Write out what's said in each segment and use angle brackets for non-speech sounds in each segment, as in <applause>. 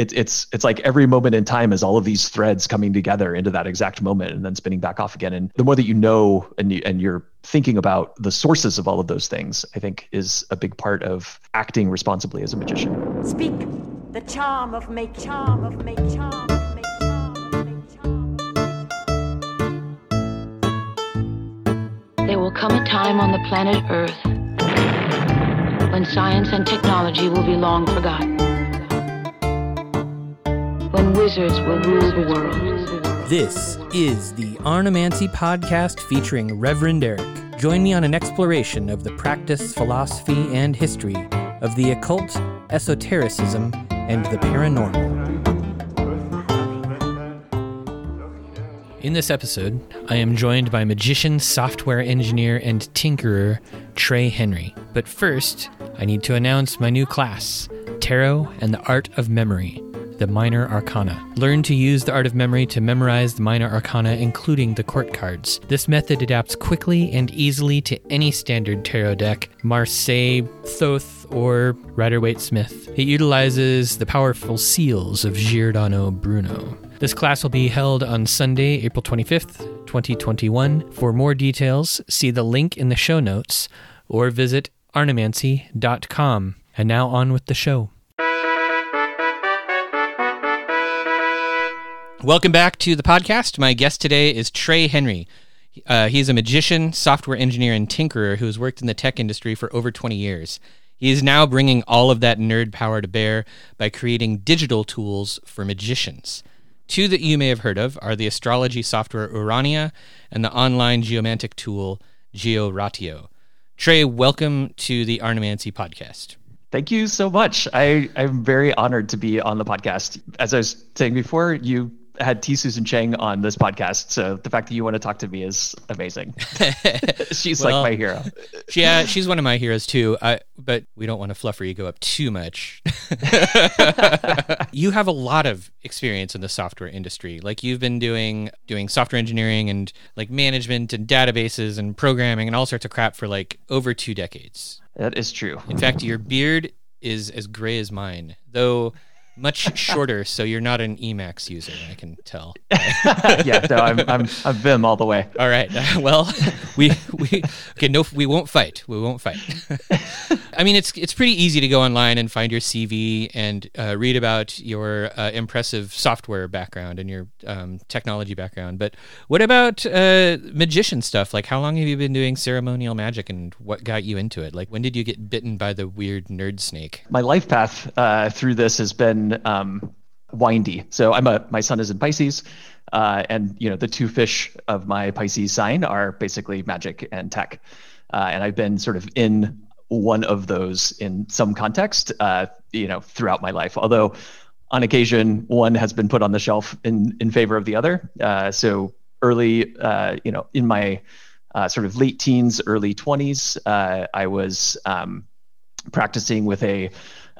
it, it's it's like every moment in time is all of these threads coming together into that exact moment and then spinning back off again. And the more that you know and you, and you're thinking about the sources of all of those things, I think is a big part of acting responsibly as a magician. Speak the charm of make charm of make charm of make charm of make charm. There will come a time on the planet Earth when science and technology will be long forgotten. Wizards will rule the world. This is the Arnemancy podcast featuring Reverend Eric. Join me on an exploration of the practice, philosophy, and history of the occult, esotericism, and the paranormal. In this episode, I am joined by magician, software engineer, and tinkerer Tres Henry. But first, I need to announce my new class Tarot and the Art of Memory, the Minor Arcana. Learn to use the Art of Memory to memorize the Minor Arcana, including the court cards. This method adapts quickly and easily to any standard tarot deck Marseille, Thoth, or Rider Waite Smith. It utilizes the powerful seals of Giordano Bruno. This class will be held on Sunday, April 25th, 2021. For more details, see the link in the show notes or visit arnemancy.com. And now on with the show. Welcome back to the podcast. My guest today is Tres Henry. Uh, he's a magician, software engineer, and tinkerer who has worked in the tech industry for over 20 years. He is now bringing all of that nerd power to bear by creating digital tools for magicians. Two that you may have heard of are the astrology software Urania and the online geomantic tool GeoRatio. Tres, welcome to the Arnemancy podcast. Thank you so much. I, I'm very honored to be on the podcast. As I was saying before, you had T. Susan Chang on this podcast, so the fact that you want to talk to me is amazing. <laughs> She's Well, like my hero. Yeah, uh, she's one of my heroes too. I, but we don't want to fluff her ego up too much. <laughs> you have a lot of experience in the software industry. Like you've been doing doing software engineering and like management and databases and programming and all sorts of crap for like over two decades. That is true. In fact, your beard is as gray as mine, though much shorter. So you're not an Emacs user, I can tell. <laughs> yeah, no, I'm I'm I'm Vim all the way. All right. <laughs> Well, we we okay. No, we won't fight. We won't fight. <laughs> I mean, it's it's pretty easy to go online and find your CV and uh, read about your uh, impressive software background and your um, technology background. But what about uh, magician stuff? Like, how long have you been doing ceremonial magic, and what got you into it? Like, when did you get bitten by the weird nerd snake? My life path uh, through this has been um, windy. So I'm a my sun is in Pisces, uh, and you know the two fish of my Pisces sign are basically magic and tech, uh, and I've been sort of in one of those in some context, uh, you know, throughout my life. Although on occasion one has been put on the shelf in in favor of the other. Uh, so early, uh, you know, in my uh, sort of late teens, early 20s, uh, I was um, practicing with a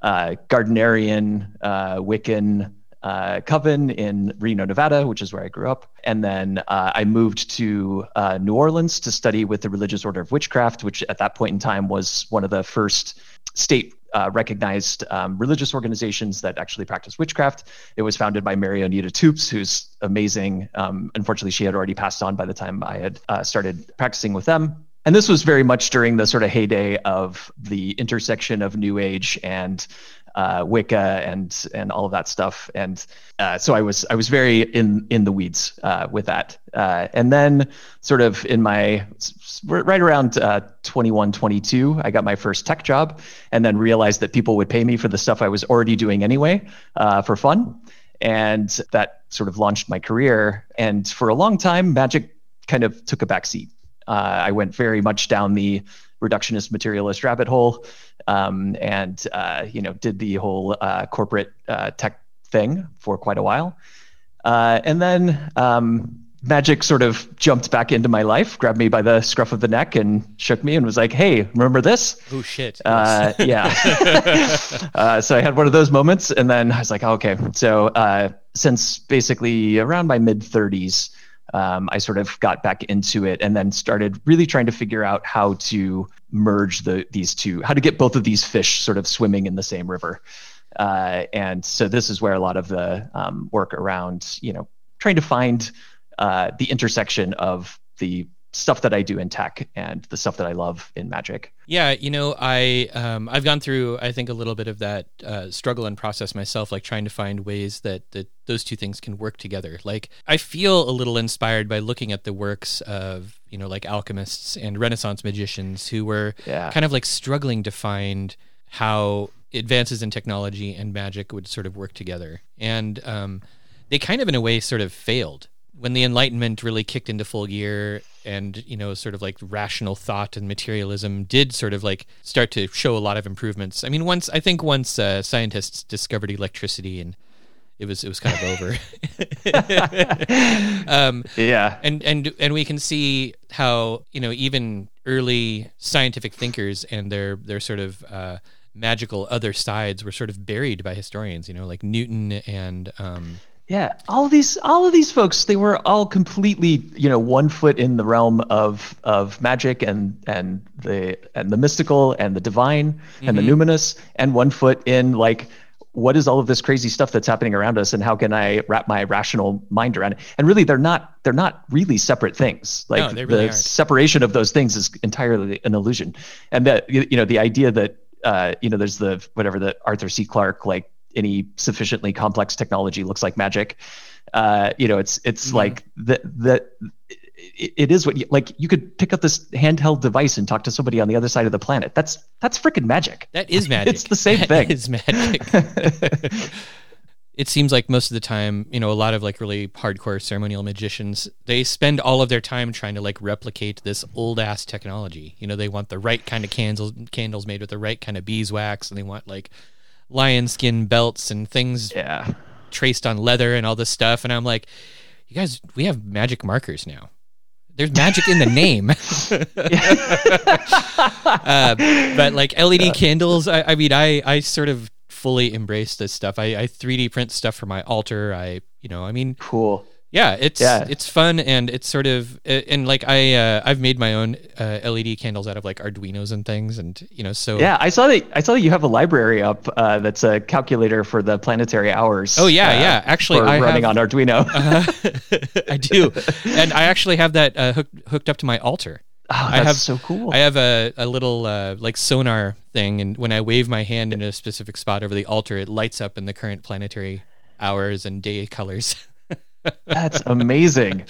uh, Gardnerian uh, Wiccan uh, coven in Reno, Nevada, which is where I grew up. And then uh, I moved to New Orleans to study with the Religious Order of Witchcraft, which at that point in time was one of the first state uh, recognized um, religious organizations that actually practice witchcraft. It was founded by Mary Oneida Toups, who's amazing. Um, unfortunately, she had already passed on by the time I had uh, started practicing with them. And this was very much during the sort of heyday of the intersection of New Age and uh, Wicca and and all of that stuff. And uh, so I was I was very in in the weeds uh, with that. Uh, and then sort of in my right around uh, 21, 22, I got my first tech job, and then realized that people would pay me for the stuff I was already doing anyway uh, for fun. And that sort of launched my career. And for a long time, magic kind of took a backseat. Uh, I went very much down the reductionist materialist rabbit hole, um, and uh, you know did the whole uh, corporate uh, tech thing for quite a while, uh, and then um, magic sort of jumped back into my life, grabbed me by the scruff of the neck, and shook me and was like, "Hey, remember this?" Oh shit! Uh, yeah. <laughs> <laughs> uh, so I had one of those moments, and then I was like, oh, okay. So uh, since basically around my mid 30s, um, I sort of got back into it, and then started really trying to figure out how to merge the these two, how to get both of these fish sort of swimming in the same river. Uh, and so this is where a lot of the um, work around, you know, trying to find uh, the intersection of the stuff that I do in tech and the stuff that I love in magic. Yeah, you know, I um, I've gone through I think a little bit of that uh, struggle and process myself, like trying to find ways that that those two things can work together. Like I feel a little inspired by looking at the works of you know like alchemists and Renaissance magicians who were Yeah. kind of like struggling to find how advances in technology and magic would sort of work together, and um, they kind of in a way sort of failed when the enlightenment really kicked into full gear and you know sort of like rational thought and materialism did sort of like start to show a lot of improvements i mean once i think once uh, scientists discovered electricity and it was it was kind of over <laughs> <laughs> um, Yeah. and and and we can see how you know even early scientific thinkers and their their sort of uh, magical other sides were sort of buried by historians you know like newton and um, Yeah, all of these, all of these folks, they were all completely, you know, one foot in the realm of of magic and and the and the mystical and the divine and the numinous, and one foot in like, what is all of this crazy stuff that's happening around us, and how can I wrap my rational mind around it? And really, they're not they're not really separate things. Like No, really the aren't. separation of those things is entirely an illusion, and that you you know the idea that uh, you know there's the whatever the Arthur C. Clarke like any sufficiently complex technology looks like magic. Uh, you know, it's it's Mm-hmm. like that that it, it is what you, like you could pick up this handheld device and talk to somebody on the other side of the planet. That's that's freaking magic. That is magic. It's the same <laughs> That thing. is magic. <laughs> it seems like most of the time, you know, a lot of like really hardcore ceremonial magicians, they spend all of their time trying to like replicate this old ass technology. You know, they want the right kind of candles candles made with the right kind of beeswax and they want like lion skin belts and things Yeah. traced on leather and all this stuff. And I'm like, you guys, we have magic markers now. There's magic in the <laughs> name. <laughs> uh, but like LED candles, I, I mean, I, I sort of fully embrace this stuff. I, I 3D print stuff for my altar. I, you know, I mean, Cool. Yeah, it's Yeah. it's fun and it's sort of and like I uh, I've made my own uh, LED candles out of like Arduino's and things, and you know, so Yeah, I saw that. I saw that you have a library up uh, that's a calculator for the planetary hours. Oh, yeah, uh, yeah. Actually, I running have- on Arduino. <laughs> I do, and I actually have that uh, hooked hooked up to my altar. oh, I that's have so cool. I have a, a little uh, like sonar thing, and when I wave my hand in a specific spot over the altar, it lights up in the current planetary hours and day colors. <laughs> that's amazing.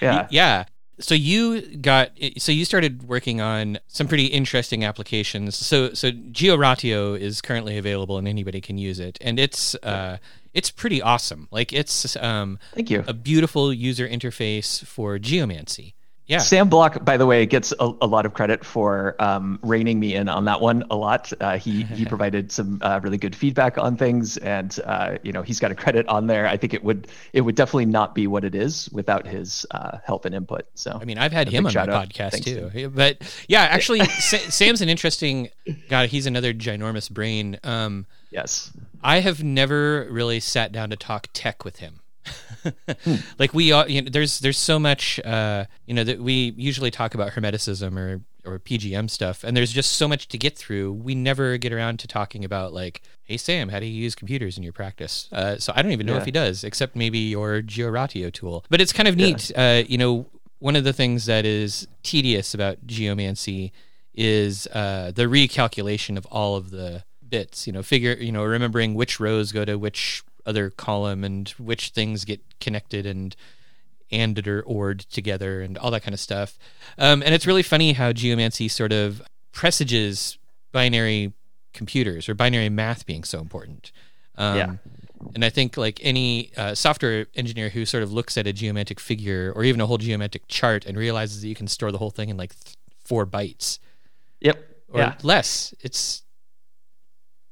Yeah. yeah. So you got so you started working on some pretty interesting applications. So so GeoRatio is currently available and anybody can use it, and it's uh, it's pretty awesome. Like it's um, Thank you. a beautiful user interface for geomancy. Yeah. Sam Block, by the way, gets a, a lot of credit for um, reining me in on that one a lot. Uh, he he <laughs> provided some uh, really good feedback on things, and uh, you know he's got a credit on there. I think it would it would definitely not be what it is without his uh, help and input. So I mean, I've had him on my out. podcast Thanks, too. But yeah, actually, Sam's an interesting guy. He's another ginormous brain. Um, yes, I have never really sat down to talk tech with him. <laughs> Like we, all, you know, there's there's so much, uh, you know, that we usually talk about hermeticism or or PGM stuff, and there's just so much to get through. We never get around to talking about like, hey Sam, how do you use computers in your practice? Uh, so I don't even know Yeah. if he does, except maybe your GeoRatio tool. But it's kind of neat. Uh, you know, one of the things that is tedious about geomancy is uh, the recalculation of all of the bits. You know, figure you know remembering which rows go to which other column and which things get connected and anded or ored together and all that kind of stuff. Um, and it's really funny how geomancy sort of presages binary computers or binary math being so important. Um, Yeah. And I think like any uh, software engineer who sort of looks at a geomantic figure or even a whole geomantic chart and realizes that you can store the whole thing in like th- four bytes yep, or yeah. less. It's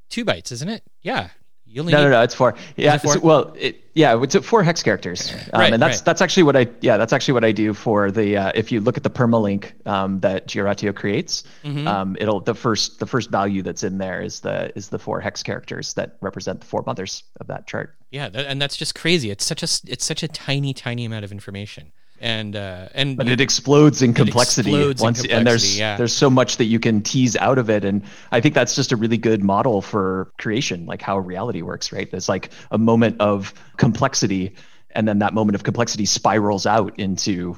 two bytes, isn't it? Yeah. You only No, need, no, no. It's four. Yeah. four? so- well, it, yeah. It's four hex characters, um, Right, and that's right. that's actually what I yeah that's actually what I do for the uh, if you look at the permalink um, that GeoRatio creates, Mm-hmm. um, it'll the first the first value that's in there is the is the four hex characters that represent the four mothers of that chart. Yeah, that, and that's just crazy. It's such a it's such a tiny tiny amount of information. And uh, and but it explodes in complexity explodes in once and there's yeah. there's so much that you can tease out of it and i think that's just a really good model for creation like how reality works right there's like a moment of complexity and then that moment of complexity spirals out into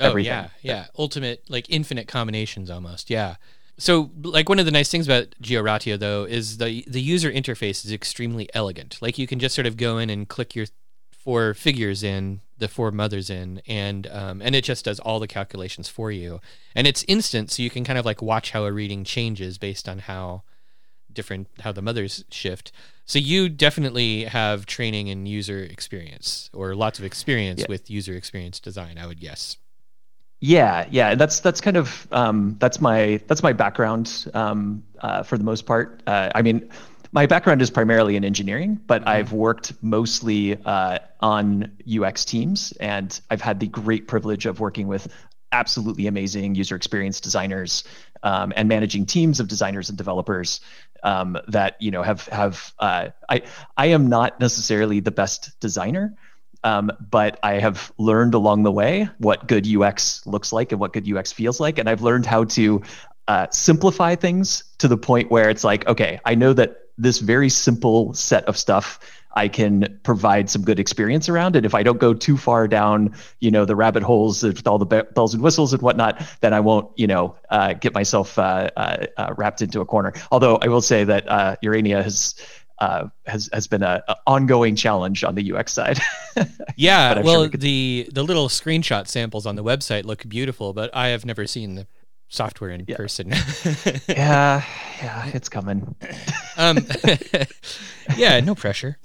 Oh everything. yeah, yeah. Ultimate like infinite combinations almost. Yeah. So like one of the nice things about GeoRatio though is the the user interface is extremely elegant. Like you can just sort of go in and click your four figures in, the four mothers in, and um, and it just does all the calculations for you. And it's instant, so you can kind of like watch how a reading changes based on how different how the mothers shift. So you definitely have training in user experience or lots of experience Yeah. with user experience design, I would guess. Yeah, yeah, that's that's kind of um, that's my that's my background um, uh, for the most part. Uh, I mean, my background is primarily in engineering, but I've worked mostly uh, on UX teams, and I've had the great privilege of working with absolutely amazing user experience designers um, and managing teams of designers and developers um, that you know have have uh, I I am not necessarily the best designer. Um, but I have learned along the way what good UX looks like and what good UX feels like, and I've learned how to uh, simplify things to the point where it's like, okay, I know that this very simple set of stuff I can provide some good experience around, and if I don't go too far down, you know, the rabbit holes with all the be- bells and whistles and whatnot, then I won't, you know, uh, get myself uh, uh, uh, wrapped into a corner. Although I will say that uh, Urania has. Uh, has has been a, a ongoing challenge on the UX side. <laughs> Yeah, I'm sure well, we could- the the little screenshot samples on the website look beautiful, but I have never seen the software in person. <laughs> <laughs> yeah, yeah, it's coming. um, <laughs> yeah, no pressure.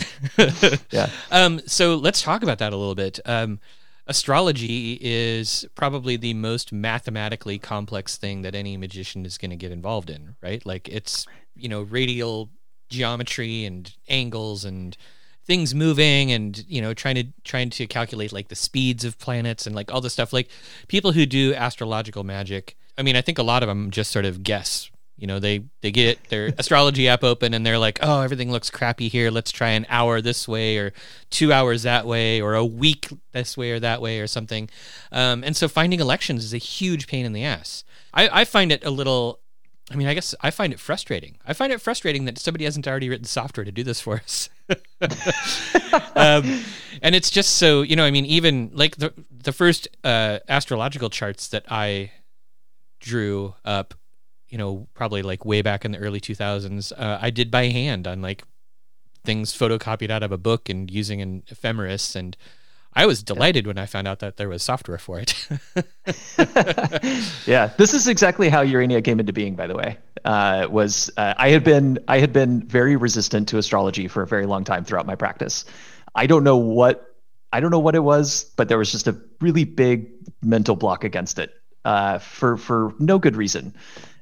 Yeah. Um, so let's talk about that a little bit. Um, astrology is probably the most mathematically complex thing that any magician is going to get involved in, right? Like it's you know radial geometry and angles and things moving and you know trying to trying to calculate like the speeds of planets and like all this stuff like people who do astrological magic i mean i think a lot of them just sort of guess you know they they get their <laughs> astrology app open and they're like oh everything looks crappy here let's try an hour this way or two hours that way or a week this way or that way or something um, and so finding elections is a huge pain in the ass I, I find it a little I mean, I guess I find it frustrating. I find it frustrating that somebody hasn't already written software to do this for us. <laughs> um, and it's just so you know. I mean, even like the the first uh, astrological charts that I drew up, you know, probably like way back in the early two thousands, uh, I did by hand on like things photocopied out of a book and using an ephemeris and. I was delighted when I found out that there was software for it. <laughs> yeah, this is exactly how Urania came into being. By the way, uh, was uh, I had been I had been very resistant to astrology for a very long time throughout my practice. I don't know what I don't know what it was, but there was just a really big mental block against it uh, for for no good reason.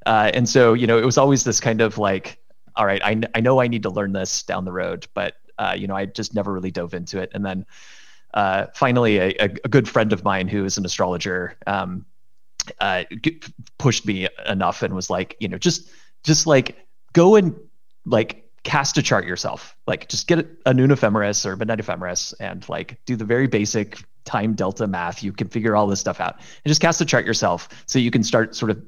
Uh, and so you know, it was always this kind of like, all right, I, I know I need to learn this down the road, but uh, you know, I just never really dove into it. And then uh, finally, a, a, good friend of mine who is an astrologer um, uh, pushed me enough and was like, you know, just just like go and like cast a chart yourself. Like just get a noon ephemeris or midnight ephemeris and like do the very basic time delta math. You can figure all this stuff out and just cast a chart yourself so you can start sort of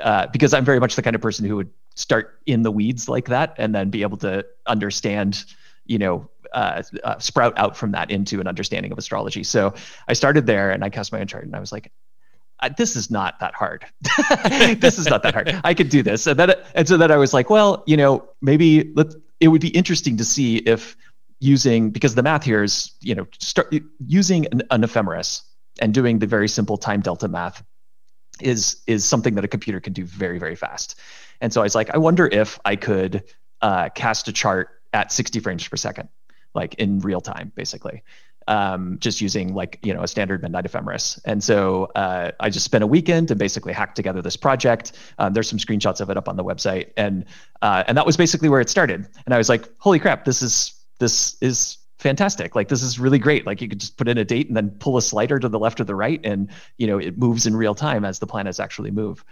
uh, because I'm very much the kind of person who would start in the weeds like that and then be able to understand, you know, uh, uh, sprout out from that into an understanding of astrology. So I started there and I cast my own chart and I was like, "Uh, this is not that hard. <laughs> this is not that hard. I could do this. And then, and so then I was like, well, you know, maybe let it would be interesting to see if using because the math here is, you know, start using an, an ephemeris and doing the very simple time delta math is is something that a computer can do very very fast. And so I was like, I wonder if I could uh, cast a chart at 60 frames per second, like in real time, basically, um, just using like you know a standard midnight ephemeris. And so uh, I just spent a weekend and basically hacked together this project. Um, there's some screenshots of it up on the website, and uh, and that was basically where it started. And I was like, holy crap, this is this is fantastic like this is really great like you could just put in a date and then pull a slider to the left or the right and you know it moves in real time as the planets actually move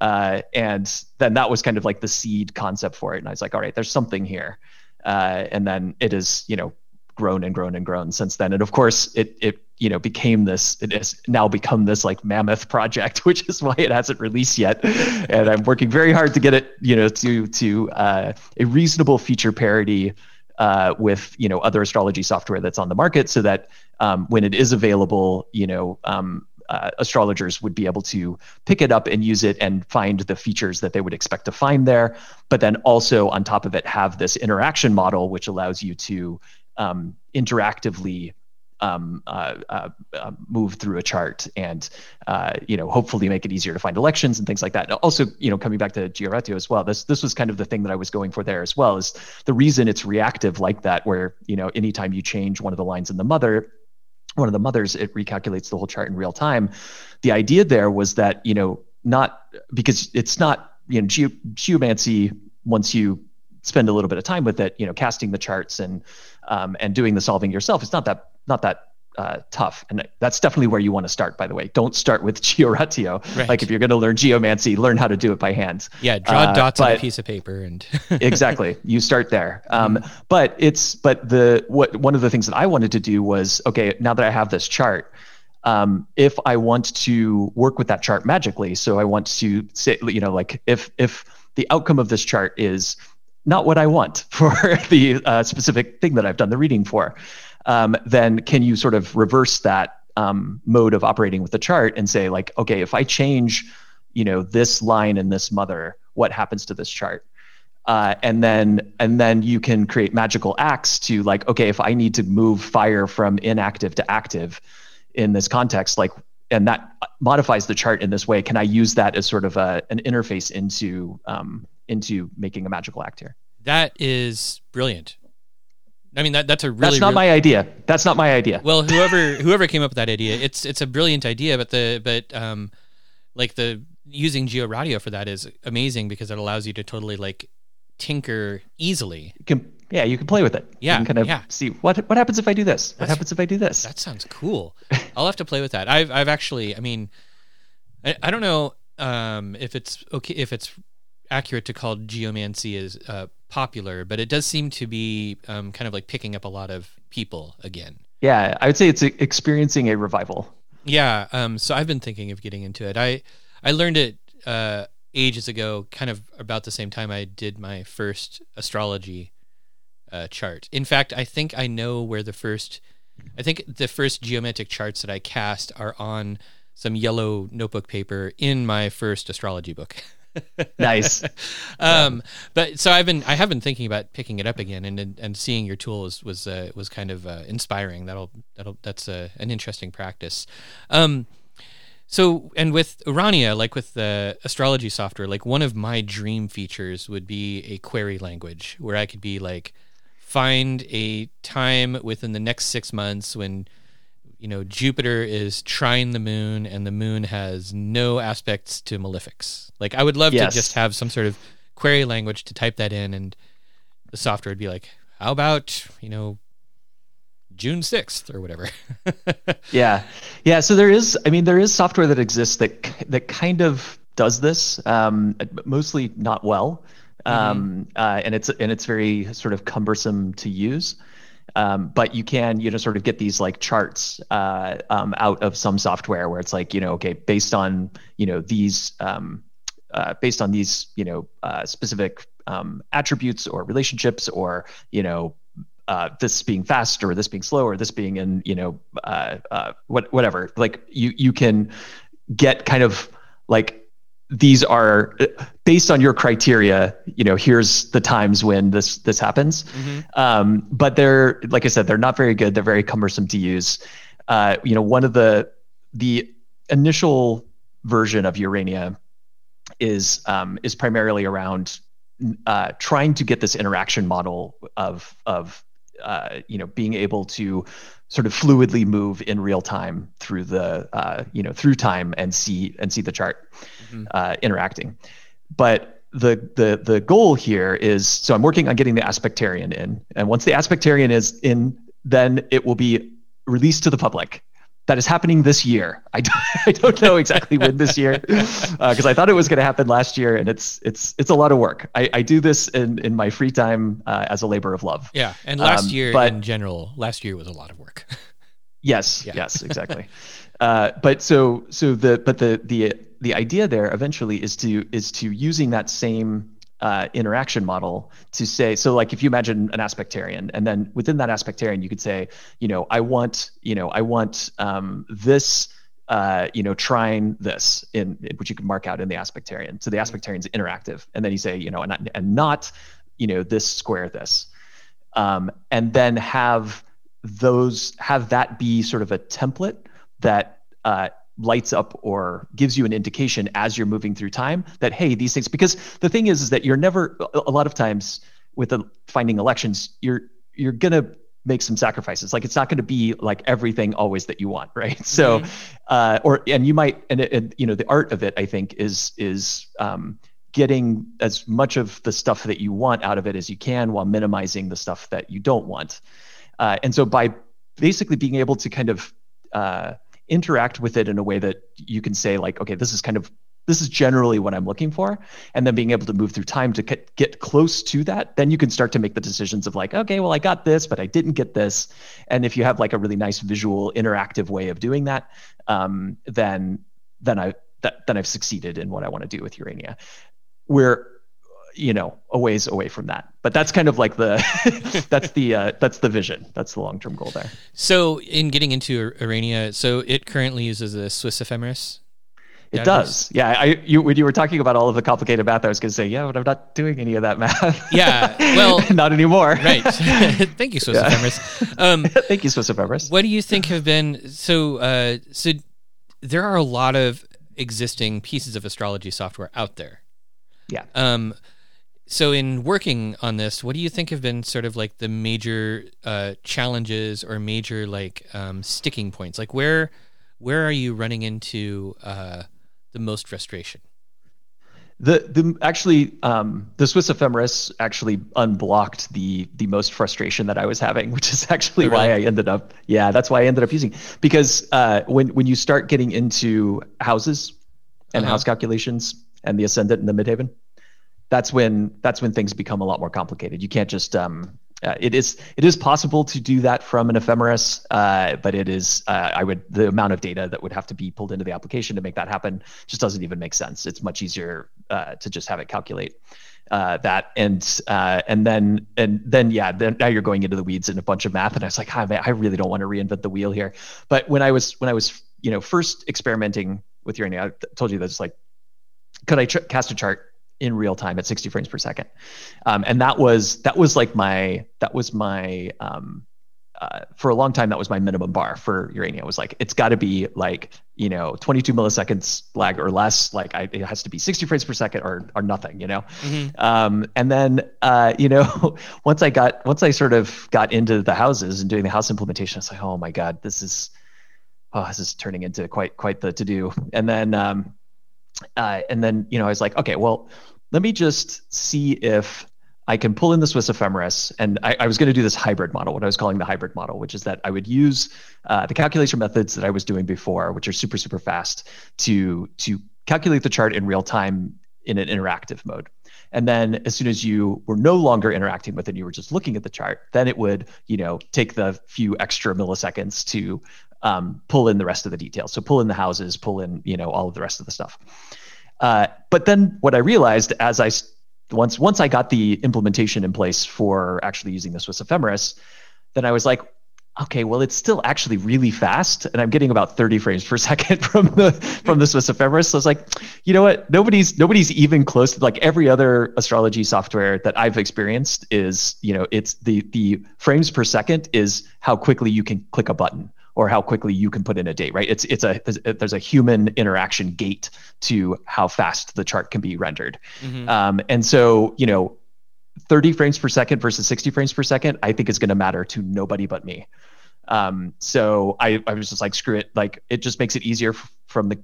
uh, and then that was kind of like the seed concept for it and i was like all right there's something here uh, and then it is you know grown and grown and grown since then. And of course, it it you know became this it has now become this like mammoth project, <laughs> which is why it hasn't released yet. And I'm working very hard to get it you know to to uh, a reasonable feature parity. Uh, with you know other astrology software that's on the market, so that um, when it is available, you know um, uh, astrologers would be able to pick it up and use it and find the features that they would expect to find there. But then also on top of it, have this interaction model, which allows you to um, interactively um, uh, uh, uh, move through a chart and uh, you know hopefully make it easier to find elections and things like that. Also, you know, coming back to GeoRatio as well, this this was kind of the thing that I was going for there as well. Is the reason it's reactive like that, where you know anytime you change one of the lines in the mother, one of the mothers, it recalculates the whole chart in real time. The idea there was that, you know, not because it's not, you know, ge- geomancy, once you spend a little bit of time with it, you know, casting the charts and um, and doing the solving yourself, it's not that not that uh, tough. And that's definitely where you want to start, by the way. Don't start with <laughs> GeoRatio. Right. Like if you're going to learn geomancy, learn how to do it by hand. Yeah, draw uh, dots on a piece of paper and <laughs> exactly. You start there. Um, mm-hmm. But it's but the what one of the things that I wanted to do was okay. Now that I have this chart, um, if I want to work with that chart magically, so I want to say, you know, like if if the outcome of this chart is not what I want <laughs> for the uh, specific thing that I've done the reading for um, then can you sort of reverse that um, mode of operating with the chart and say like, okay, if I change, you know, this line in this mother, what happens to this chart? Uh, and then and then you can create magical acts to like, okay, if I need to move fire from inactive to active in this context, like, and that modifies the chart in this way, can I use that as sort of a, an interface into um, into making a magical act here? That is brilliant. I mean that that's a really That's not my idea. That's not my idea. Well, <laughs> whoever whoever came up with that idea, it's it's a brilliant idea, but the but um like the using GeoRatio for that is amazing because it allows you to totally like tinker easily. You can, yeah, you can play with it. Yeah, you can kind of yeah. see what what happens if I do this. What happens if I do this? That sounds cool. <laughs> I'll have to play with that. I've I've actually, I mean, I, I don't know um, if it's okay if it's accurate to call geomancy as uh, popular, but it does seem to be um, kind of like picking up a lot of people again. Yeah, I would say it's experiencing a revival. Yeah, um, so I've been thinking of getting into it. I I learned it uh, ages ago, kind of about the same time I did my first astrology uh, chart. In fact, I think I know where the first, I think the first geomantic charts that I cast are on some yellow notebook paper in my first astrology book. <laughs> nice. <laughs> um, but so I've been I have been thinking about picking it up again, and and, seeing your tool was was uh, was kind of uh, inspiring. That'll that'll that's a, an interesting practice. Um, so and with Urania, like with the astrology software, like one of my dream features would be a query language where I could be like find a time within the next six months when you know, Jupiter is trine the moon and the moon has no aspects to malefics. Like I would love yes. to just have some sort of query language to type that in and the software would be like, how about, you know, June 6th or whatever. <laughs> yeah. Yeah, so there is I mean there is software that exists that that kind of does this um, mostly not well. Mm-hmm. Um, uh, and it's and it's very sort of cumbersome to use. Um, but you can, you know, sort of get these like charts uh, um, out of some software where it's like, you know, okay, based on, you know, these, um, uh, based on these, you know, uh, specific um, attributes or relationships or, you know, uh, this being fast or this being slow or this being in, you know, uh, uh, what, whatever, like you, you can get kind of like these are based on your criteria you know here's the times when this this happens. Mm-hmm. um, but they're like i said they're not very good. They're very cumbersome to use. Uh, you know one of the the initial version of urania is um, is primarily around uh, trying to get this interaction model of of uh, you know being able to sort of fluidly move in real time through the uh, you know through time and see and see the chart mm-hmm. uh, interacting. But the the the goal here is so I'm working on getting the aspectarian in, and once the aspectarian is in, then it will be released to the public. That is happening this year. <laughs> I don't, I don't know exactly when this year because <laughs> uh, I thought it was going to happen last year, and it's it's it's a lot of work. I, I do this in in my free time uh, as a labor of love. Yeah, and last um, year but, in general, last year was a lot of work. <laughs> yes, yeah. yes, exactly. uh, but so so the but the the the idea there eventually is to is to using that same uh, interaction model to say so like if you imagine an aspectarian and then within that aspectarian you could say you know i want you know i want um, this uh, you know trine this in which you can mark out in the aspectarian. So the aspectarian is interactive. And then you say you know and, and not you know this square this. Um, and then have those have that be sort of a template that uh, lights up or gives you an indication as you're moving through time that hey these things because the thing is is that you're never a lot of times with the finding elections you're you're gonna make some sacrifices. Like it's not going to be like everything always that you want <laughs> right? So mm-hmm. uh or and you might and, and you know the art of it i think is is um getting as much of the stuff that you want out of it as you can while minimizing the stuff that you don't want. Uh, and so by basically being able to kind of uh, interact with it in a way that you can say like okay this is kind of this is generally what i'm looking for. And then being able to move through time to get close to that then you can start to make the decisions of like okay well i got this but i didn't get this. And if you have like a really nice visual interactive way of doing that um, then then i that, then i've succeeded in what i want to do with urania. We're you know a ways away from that. But that's kind of like the <laughs> that's the uh, that's the vision. That's the long-term goal there. So in getting into urania so it currently uses a swiss ephemeris? It does. Yeah i you when you were talking about all of the complicated math i was going to say yeah but i'm not doing any of that math. Yeah <laughs> well not anymore. right. <laughs> Thank you swiss yeah. ephemeris. Um, thank you swiss ephemeris. What do you think have been so uh, so there are a lot of existing pieces of astrology software out there. Yeah. Um so in working on this what do you think have been sort of like the major uh, challenges or major like um, sticking points like where where are you running into uh, the most frustration the the actually um, the Swiss ephemeris actually unblocked the the most frustration that I was having, <laughs> which is actually oh, really? why I ended up yeah that's why I ended up using because uh, when when you start getting into houses and uh-huh. house calculations and the ascendant and the midheaven, that's when that's when things become a lot more complicated. You can't just um, uh, it is it is possible to do that from an ephemeris, uh, but it is uh, I would the amount of data that would have to be pulled into the application to make that happen just doesn't even make sense. It's much easier uh, to just have it calculate uh, that and uh, and then and then yeah then now you're going into the weeds in a bunch of math and I was like oh, man, I really don't want to reinvent the wheel here. But when I was when I was you know first experimenting with Urania, I told you that's like could I tr- cast a chart in real time at 60 frames per second. Um, and that was that was like my that was my um, uh, for a long time that was my minimum bar for urania it was like it's got to be like you know 22 milliseconds lag or less. Like I, it has to be 60 frames per second or or nothing you know? Mm-hmm. um, and then uh, you know <laughs> once i got once i sort of got into the houses and doing the house implementation i was like oh my god this is oh this is turning into quite quite the to do and then um, uh, and then you know I was like, okay, well, let me just see if I can pull in the Swiss ephemeris, and I, I was going to do this hybrid model, what I was calling the hybrid model, which is that I would use uh, the calculation methods that I was doing before, which are super super fast, to to calculate the chart in real time in an interactive mode. And then as soon as you were no longer interacting with it, and you were just looking at the chart, then it would, you know, take the few extra milliseconds to um, pull in the rest of the details. So pull in the houses, pull in, you know, all of the rest of the stuff. Uh, but then what I realized as I once once I got the implementation in place for actually using the Swiss ephemeris, then I was like, okay, well, it's still actually really fast, and I'm getting about 30 frames per <laughs> second from the from the Swiss ephemeris. So I was like, you know what? Nobody's nobody's even close to like every other astrology software that I've experienced is, you know, it's the the frames per second is how quickly you can click a button or how quickly you can put in a date, right? It's it's a there's a human interaction gate to how fast the chart can be rendered, mm-hmm. um, and so you know, 30 frames per second versus 60 frames per second, I think is going to matter to nobody but me. Um, so I I was just like screw it, like it just makes it easier f- from the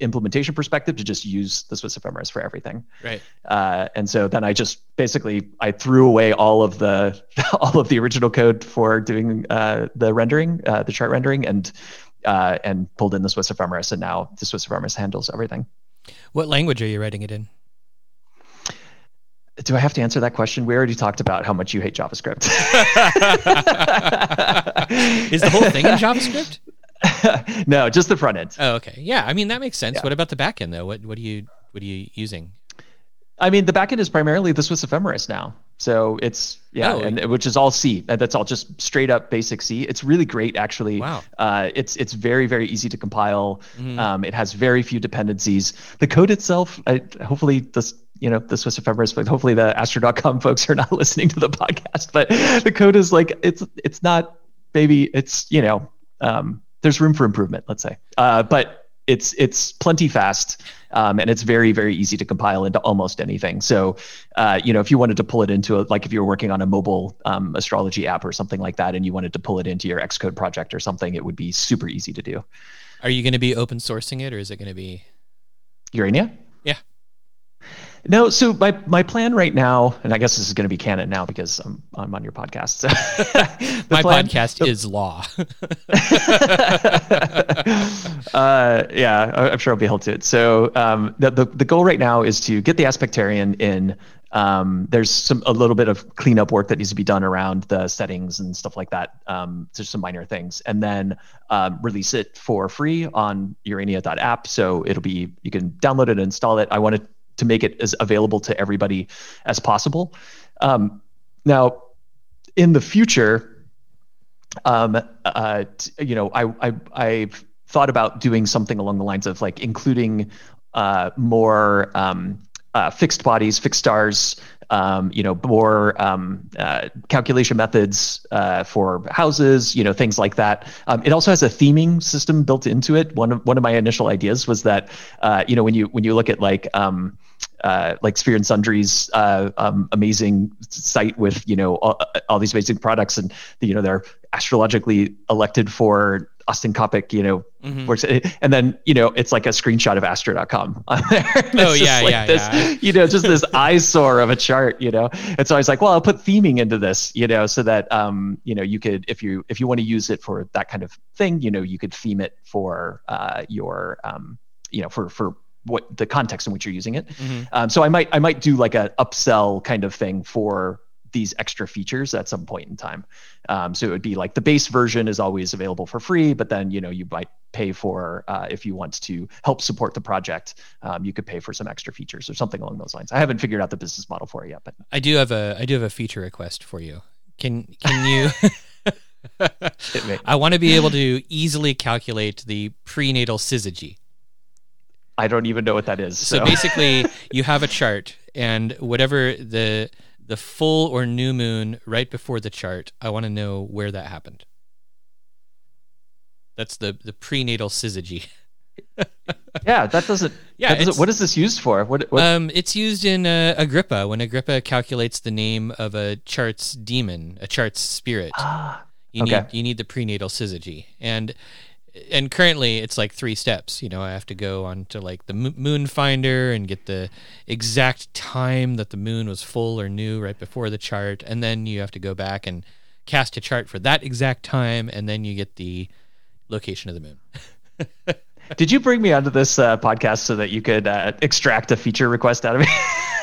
implementation perspective to just use the Swiss ephemeris for everything. Right. Uh, and so then I just basically I threw away all of the <laughs> all of the original code for doing uh, the rendering, uh, the chart rendering, and uh, and pulled in the Swiss ephemeris, and now the Swiss ephemeris handles everything. What language are you writing it in? Do I have to answer that question? We already talked about how much you hate JavaScript. <laughs> Is the whole thing in JavaScript? <laughs> no, just the front end. Oh, okay. Yeah, I mean that makes sense. Yeah. What about the back end though? What what are you what are you using? I mean, the backend is primarily the Swiss ephemeris now. So it's yeah, Oh. and which is all C. And That's all just straight up basic C. It's really great, actually. Wow. Uh, it's it's very very easy to compile. Mhm. Um, it has very few dependencies. The code itself, I, hopefully this you know the Swiss ephemeris, but hopefully the Astro.com <laughs> folks are not <laughs> listening to the podcast. But the code is like it's it's not maybe It's you know um, there's room for improvement. Let's say, uh, but it's it's plenty fast um, and it's very very easy to compile into almost anything so uh, you know if you wanted to pull it into a, like if you were working on a mobile um, astrology app or something like that and you wanted to pull it into your xcode project or something it would be super easy to do Are you going to be open sourcing it or is it going to be urania. No so my my plan right now and i guess this is going to be canon now because i'm, I'm on your podcast <laughs> so My plan- podcast is law. <laughs> <laughs> uh, yeah, I'm sure I'll be held to it. So um, the, the the goal right now is to get the Aspectarian in. Um, there's some a little bit of cleanup work that needs to be done around the settings and stuff like that. Um, there's some minor things, and then um, release it for free on Urania.app. So it'll be you can download it and install it. I wanted to make it as available to everybody as possible. Um, now, in the future, um, uh, you know, I, I I've thought about doing something along the lines of like including uh, more um, uh, fixed bodies, fixed stars, um, you know, more um, uh, calculation methods uh, for houses, you know, things like that. Um, it also has a theming system built into it. One of one of my initial ideas was that, uh, you know, when you when you look at like um, uh, like Sphere and Sundry's uh, um, amazing site with you know all, all these amazing products, and you know they're astrologically elected for Austin Coppock, you know, Mhm. works, and then you know it's like a screenshot of Astro.com on <laughs> there. Oh, yeah, like yeah, this, yeah. <laughs> You know, just this eyesore of a chart, you know. And so I was like, well, I'll put theming into this, you know, so that um, you know, you could if you if you want to use it for that kind of thing, you know, you could theme it for uh, your um, you know, for for what the context in which you're using it. Mhm. Um, so I might I might do like a upsell kind of thing for these extra features at some point in time. Um, so it would be like the base version is always available for free, but then you know you might pay for uh, if you want to help support the project, um, you could pay for some extra features or something along those lines. I haven't figured out the business model for it yet, but I do have a I do have a feature request for you. Can can you <laughs> <laughs> I want to be able to easily calculate the prenatal syzygy. I don't even know what that is. So So, basically, <laughs> you have a chart, and whatever the the full or new moon right before the chart, I want to know where that happened. That's the the prenatal syzygy. <laughs> yeah, that doesn't. Yeah, that doesn't- what is this used for? What? what Um, it's used in uh, Agrippa when Agrippa calculates the name of a chart's demon, a chart's spirit. ah, You Okay. need you need the prenatal syzygy, and and currently it's like three steps. You know, I have to go on to like the moon finder and get the exact time that the moon was full or new right before the chart, and then you have to go back and cast a chart for that exact time, and then you get the location of the moon. <laughs> did you bring me onto this uh, podcast so that you could uh, extract a feature request out of me?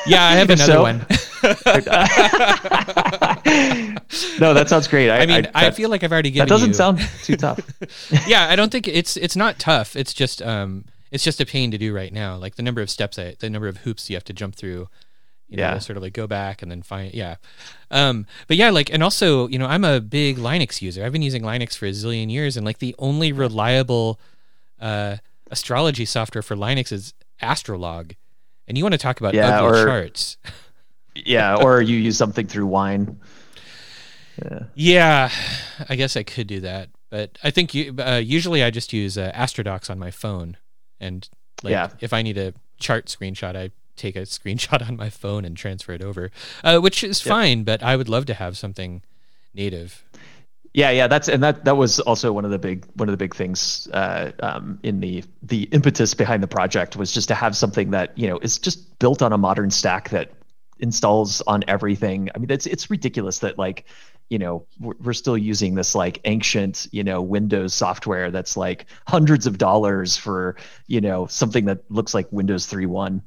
Yeah, I have <laughs> another so- one. <laughs> <laughs> no, that sounds great. I, I mean, I, that, feel like I've already given that doesn't you- sound too tough. <laughs> yeah, I don't think it's it's not tough. It's just um it's just a pain to do right now. Like the number of steps, I, the number of hoops you have to jump through. You know, Yeah. sort of like go back and then find yeah. Um, but yeah, like and also you know I'm a big Linux user. I've been using Linux for a zillion years, and like the only reliable uh, astrology software for Linux is Astrolog. And you want to talk about Yeah, ugly or- charts? yeah, <laughs> or you use something through wine. Yeah. Yeah, I guess I could do that, but I think you, uh, usually I just use uh, Astrodox on my phone, and like Yeah. if I need a chart screenshot, I take a <laughs> screenshot on my phone and transfer it over, uh, which is Yep. fine. But I would love to have something native. Yeah, yeah, that's and that that was also one of the big one of the big things uh, um, in the the impetus behind the project was just to have something that you know is just built on a modern stack that installs on everything. I mean, it's it's ridiculous that like you know we're, we're still using this like ancient you know windows software that's like hundreds of dollars for you know something that looks like windows 3.1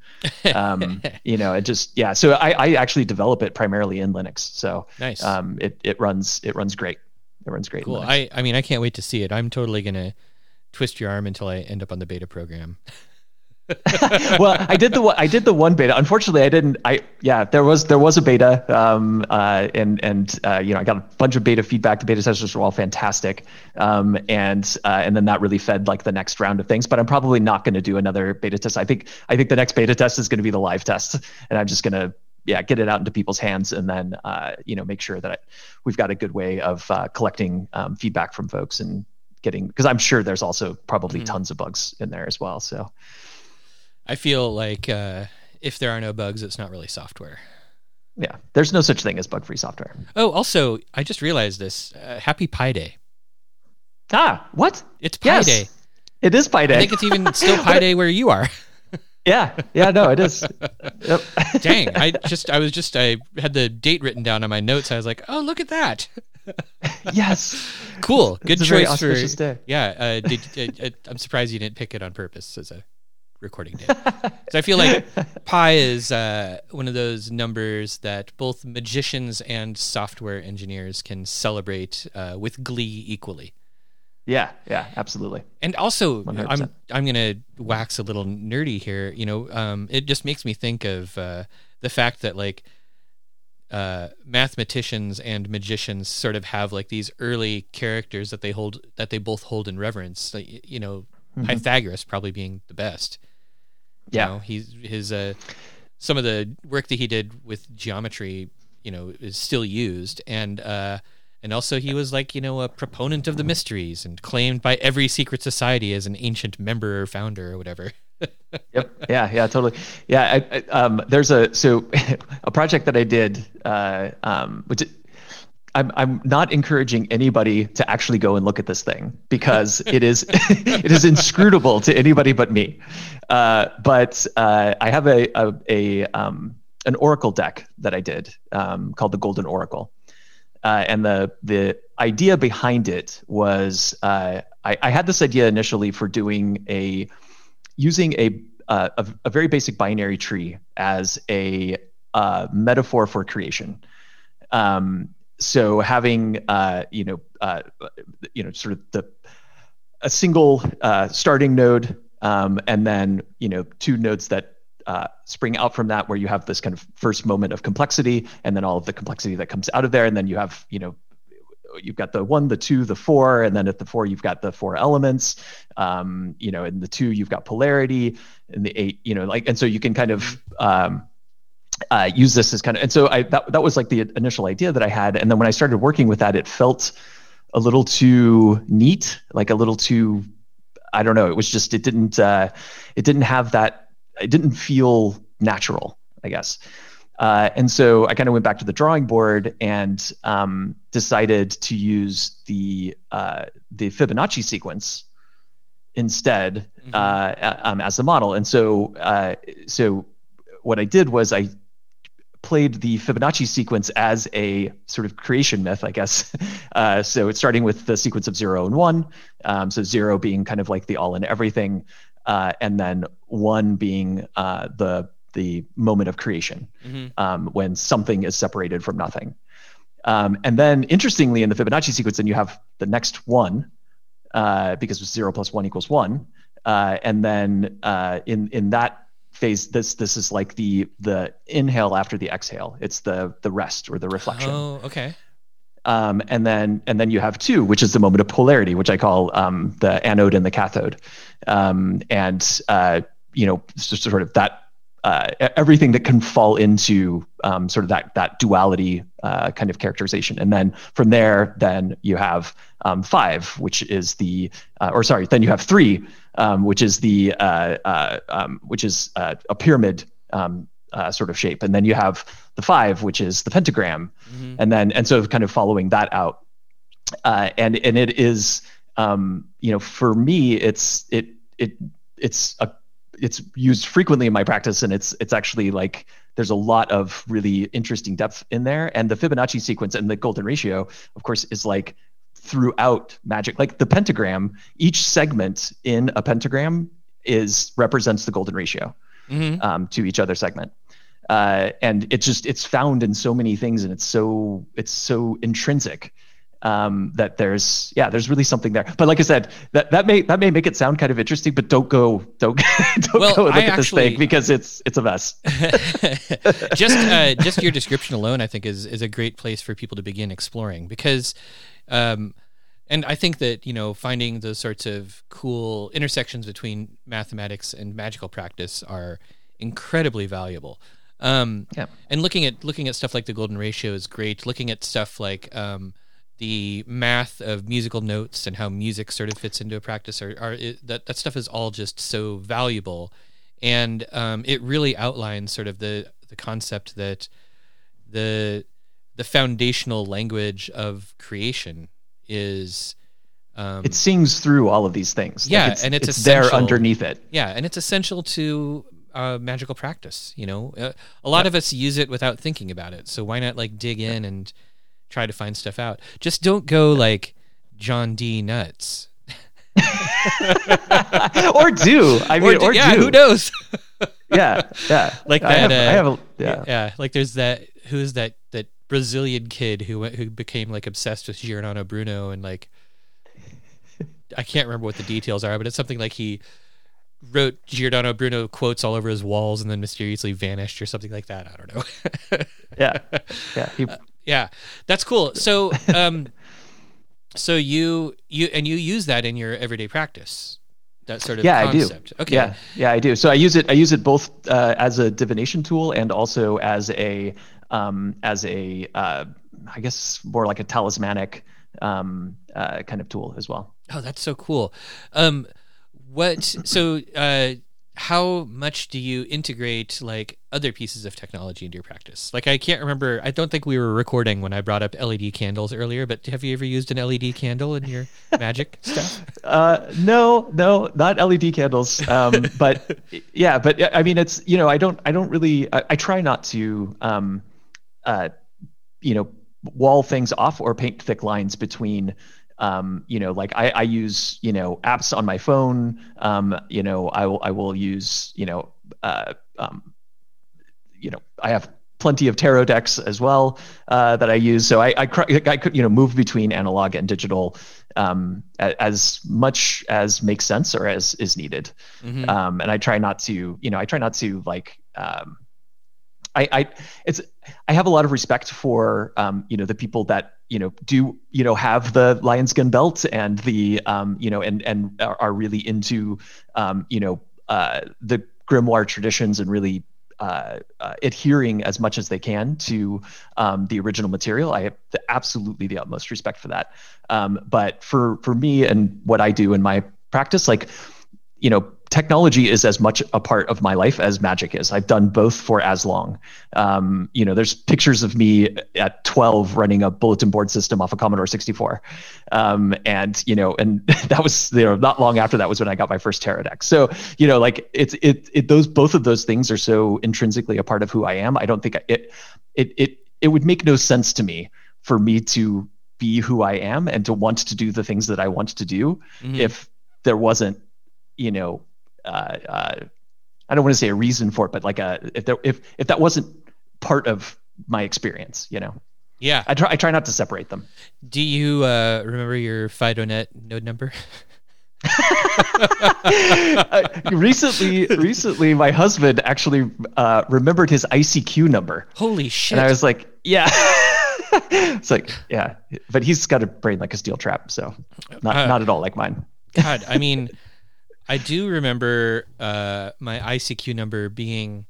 um, <laughs> you know it just yeah so I, I actually develop it primarily in linux so Nice. um, it, it runs it runs great it runs great Cool. I, I mean, I can't wait to see it. I'm totally gonna twist your arm until I end up on the beta program. <laughs> <laughs> well, I did the one. I did the one beta. Unfortunately, I didn't. I yeah, there was there was a beta, um, uh, and and uh, you know I got a bunch of beta feedback. The beta testers were all fantastic, um, and uh, and then that really fed like the next round of things. But I'm probably not going to do another beta test. I think I think the next beta test is going to be the live test, and I'm just going to yeah get it out into people's hands, and then uh, you know make sure that I, we've got a good way of uh, collecting um, feedback from folks and getting because I'm sure there's also probably tons of bugs in there as well. So. I feel like uh, if there are no bugs, it's not really software. Yeah, there's no such thing as bug-free software. Oh, also, I just realized this. Uh, Happy Pi Day. Ah, what? It's Pi Yes, Day. it is Pi Day. I think it's even still Pi <laughs> Day where you are. yeah, yeah, no, it is. Yep. <laughs> Dang, I just I was just I had the date written down on my notes. I was like, oh, look at that. <laughs> yes. Cool, good It's choice for day. yeah. Uh, did, uh, uh, I'm surprised you didn't pick it on purpose as a recording day. so I feel like pi is uh, one of those numbers that both magicians and software engineers can celebrate uh, with glee equally. Yeah, yeah, absolutely. And also, i am 100%. I'm gonna wax a little nerdy here. You know, um, it just makes me think of uh, the fact that like uh, mathematicians and magicians sort of have like these early characters that they hold that they both hold in reverence. Like, you know, Pythagoras probably being the best. You Yeah. know, he's his uh, some of the work that he did with geometry, you know, is still used, and uh, and also he was like you know a proponent of the mysteries and claimed by every secret society as an ancient member or founder or whatever. <laughs> Yep. Yeah, yeah, totally. Yeah, I, I, um, there's a so <laughs> a project that I did, uh, um, which I'm I'm not encouraging anybody to actually go and look at this thing because it is <laughs> it is inscrutable to anybody but me. Uh, but uh, I have a a, a um, an Oracle deck that I did um, called the Golden Oracle, uh, and the the idea behind it was uh, I, I had this idea initially for doing a using a uh, a, a very basic binary tree as a uh, metaphor for creation. Um, so having uh, you know uh, you know sort of the a single uh, starting node um, and then you know two nodes that uh, spring out from that where you have this kind of first moment of complexity and then all of the complexity that comes out of there. And then you have you know you've got the one the two the four and then at the four you've got the four elements um, you know in the two you've got polarity and the eight you know like and so you can kind of um, uh, use this as kind of and so I that that was like the initial idea that I had. And then when I started working with that it felt a little too neat like a little too I don't know it was just it didn't uh, it didn't have that it didn't feel natural I guess. Uh, and so I kind of went back to the drawing board and um, decided to use the uh, the Fibonacci sequence instead uh, um, as the model. And so uh, so what I did was I played the Fibonacci sequence as a sort of creation myth, I guess. <laughs> Uh, so it's starting with the sequence of zero and one. Um, so zero being kind of like the all in everything, uh, and then one being uh, the the moment of creation um, when something is separated from nothing. Um, and then interestingly, in the Fibonacci sequence, then you have the next one uh, because zero plus one equals one. Uh, and then uh, in in that phase, this this is like the the inhale after the exhale. It's the the rest or the reflection. Oh, okay. Um, and then and then you have two, which is the moment of polarity, which I call um, the anode and the cathode. Um, and uh, you know, sort of that uh, everything that can fall into um, sort of that that duality uh, kind of characterization. And then from there, then you have um, five, which is the uh, or sorry, then you have three, um, which is the uh, uh, um, which is uh, a pyramid um, uh, sort of shape, and then you have the five, which is the pentagram, and then and so kind of following that out, uh, and and it is um, you know for me it's it it it's a it's used frequently in my practice, and it's it's actually like there's a lot of really interesting depth in there. And the Fibonacci sequence and the golden ratio, of course, is like throughout magic. Like the pentagram, each segment in a pentagram is represents the golden ratio Mhm. um, to each other segment. Uh, and it's just it's found in so many things and it's so it's so intrinsic um, that there's yeah there's really something there but like i said that that may that may make it sound kind of interesting but don't go don't <laughs> don't Well, go and I look at this thing because it's it's a mess <laughs> just uh, just your description alone, I think, is is a great place for people to begin exploring because, um, and I think that you know finding those sorts of cool intersections between mathematics and magical practice are incredibly valuable. Um, Yeah. and looking at looking at stuff like the golden ratio is great. Looking at stuff like um, the math of musical notes and how music sort of fits into a practice are, are it, that that stuff is all just so valuable, and um, it really outlines sort of the the concept that the the foundational language of creation is um, it sings through all of these things. Like, Yeah, it's- and it's there underneath it. Yeah, and it's essential to uh, magical practice. You know, uh, a lot of us use it without thinking about it. So why not like dig in and try to find stuff out? Just don't go like John Dee nuts. <laughs> or do i mean d- or, yeah, do who knows? <laughs> yeah yeah like I that. have, uh, I have a, yeah. yeah, like there's that. Who's that? That Brazilian kid who went, who became like obsessed with Giordano Bruno and like I can't remember what the details are, but it's something like he wrote Giordano Bruno quotes all over his walls and then mysteriously vanished or something like that. I don't know. <laughs> yeah yeah he, yeah, that's cool. So, um, <laughs> so you you and you use that in your everyday practice. That sort of yeah concept. i do Okay. yeah yeah i do so i use it i use it both uh, as a divination tool and also as a um, as a uh, i guess more like a talismanic um, uh, kind of tool as well Oh, that's so cool. Um, what? So, uh, how much do you integrate like other pieces of technology into your practice? Like, I can't remember. I don't think we were recording when I brought up LED candles earlier. But have you ever used an LED candle in your <laughs> magic stuff? Uh, no, no, not LED candles. Um, <laughs> but yeah, but I mean, it's you know, I don't, I don't really, I, I try not to, um, uh, you know, wall things off or paint thick lines between. Um, you know, like I, I use, you know, apps on my phone. Um, you know, I will, I will use, you know, uh, um, you know, I have plenty of tarot decks as well uh, that I use. So I, I, I could, you know, move between analog and digital um, as much as makes sense or as is needed. Mhm. Um, and I try not to, you know, I try not to like, um, I, I, it's, I have a lot of respect for, um, you know, the people that, you know, do, you know, have the lion skin belt and the, um, you know, and, and are, really into, um, you know, uh, the grimoire traditions and really uh, uh, adhering as much as they can to um, the original material. I have the, absolutely the utmost respect for that. Um, but for for me and what I do in my practice, like you know, technology is as much a part of my life as magic is. I've done both for as long. Um, you know, there's pictures of me at 12 running a bulletin board system off a Commodore 64, um, and you know, and <laughs> that was you know not long after that was when I got my first tarot deck. So you know, like it's it it those both of those things are so intrinsically a part of who I am. I don't think it it it it would make no sense to me for me to be who I am and to want to do the things that I want to do Mhm. if there wasn't you know uh, uh, I don't want to say a reason for it, but like a if there if if that wasn't part of my experience, you know, Yeah. I try I try not to separate them. Do you uh, remember your FidoNet node number? <laughs> Uh, recently, recently, my husband actually uh, remembered his ICQ number, Holy shit! and I was like, yeah. <laughs> it's like, yeah, but he's got a brain like a steel trap, so not Uh, not at all like mine. God, I mean, I do remember uh, my ICQ number being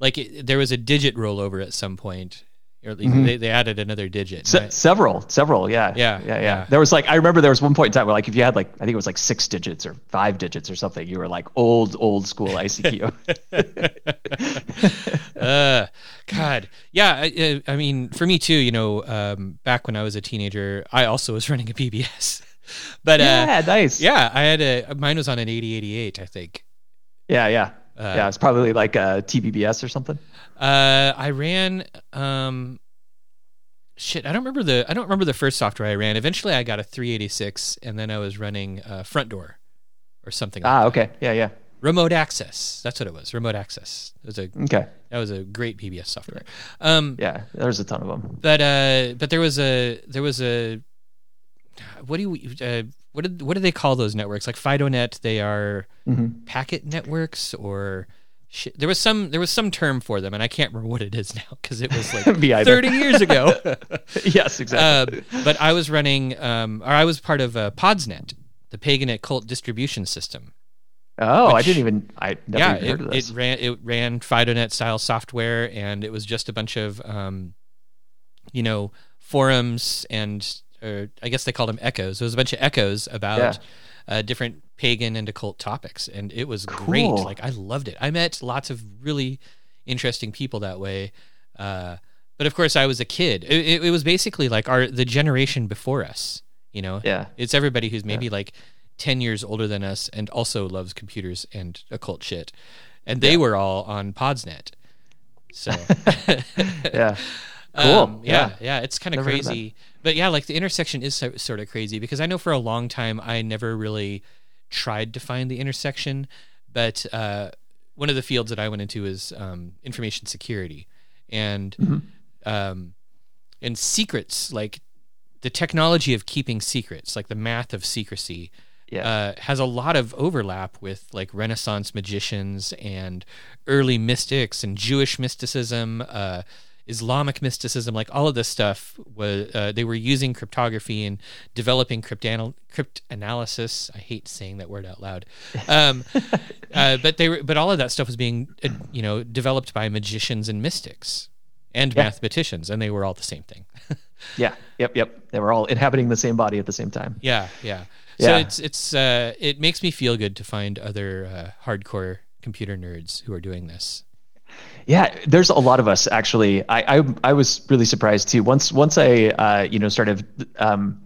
like it, there was a digit rollover at some point, or at least Mhm. they, they added another digit. Se- right? several, several, yeah, Yeah, yeah, yeah, yeah. There was like I remember there was one point in time where like if you had like I think it was like six digits or five digits or something, you were like old old school ICQ. <laughs> <laughs> uh, God, yeah. I, I I mean, for me too. You know, um, back when I was a teenager, I also was running a BBS, <laughs> but uh, yeah, nice. yeah, I had a mine was on an eighty eighty eight, I think. yeah, yeah, Uh, yeah, it's probably like a TBBS or something. Uh, I ran. Um, shit, I don't remember the. I don't remember the first software I ran. Eventually, I got a 386, and then I was running uh, Front Door, or something. Ah, like that. okay. Yeah, yeah. Remote access. That's what it was. Remote access. It was a Okay. that was a great BBS software. Um, Yeah, there's a ton of them. but uh, but there was a there was a what do you uh, what did what do they call those networks? Like FidoNet, they are Mm-hmm. packet networks or shit. There was some there was some term for them, and I can't remember what it is now because it was like <laughs> thirty years ago. <laughs> yes, exactly. uh, but I was running, um, or I was part of uh, Podsnet, the Pagan Occult distribution system. oh, I didn't even. I never yeah, even it, of this. it ran it ran FidoNet style software, and it was just a bunch of, um, you know, forums and or I guess they called them echoes. It was a bunch of echoes about Yeah. uh, different pagan and occult topics, and it was great. Like I loved it. I met lots of really interesting people that way. Uh, but of course, I was a kid. It, it, it was basically like our the generation before us. You know, Yeah. it's everybody who's maybe like 10 years older than us and also loves computers and occult shit. And they were all on Podsnet. So, <laughs> yeah. <laughs> Cool. um, yeah, yeah. yeah, it's kind of crazy. But yeah, like the intersection is so, sort of crazy because I know for a long time I never really tried to find the intersection. But uh, one of the fields that I went into is um, information security. And Mm-hmm. um, and secrets like the technology of keeping secrets like the math of secrecy Yeah. uh, has a lot of overlap with like renaissance magicians and early mystics and jewish mysticism uh, islamic mysticism like all of this stuff was uh, they were using cryptography and developing cryptanal- cryptanalysis i hate saying that word out loud um, <laughs> uh, but they were but all of that stuff was being uh, you know developed by magicians and mystics and Yeah. mathematicians and they were all the same thing <laughs> yeah. Yep. Yep. They were all inhabiting the same body at the same time. Yeah, yeah. So Yeah. it's it's uh, it makes me feel good to find other uh, hardcore computer nerds who are doing this. Yeah, there's a lot of us actually. I I, I was really surprised too. Once once I uh, you know started um,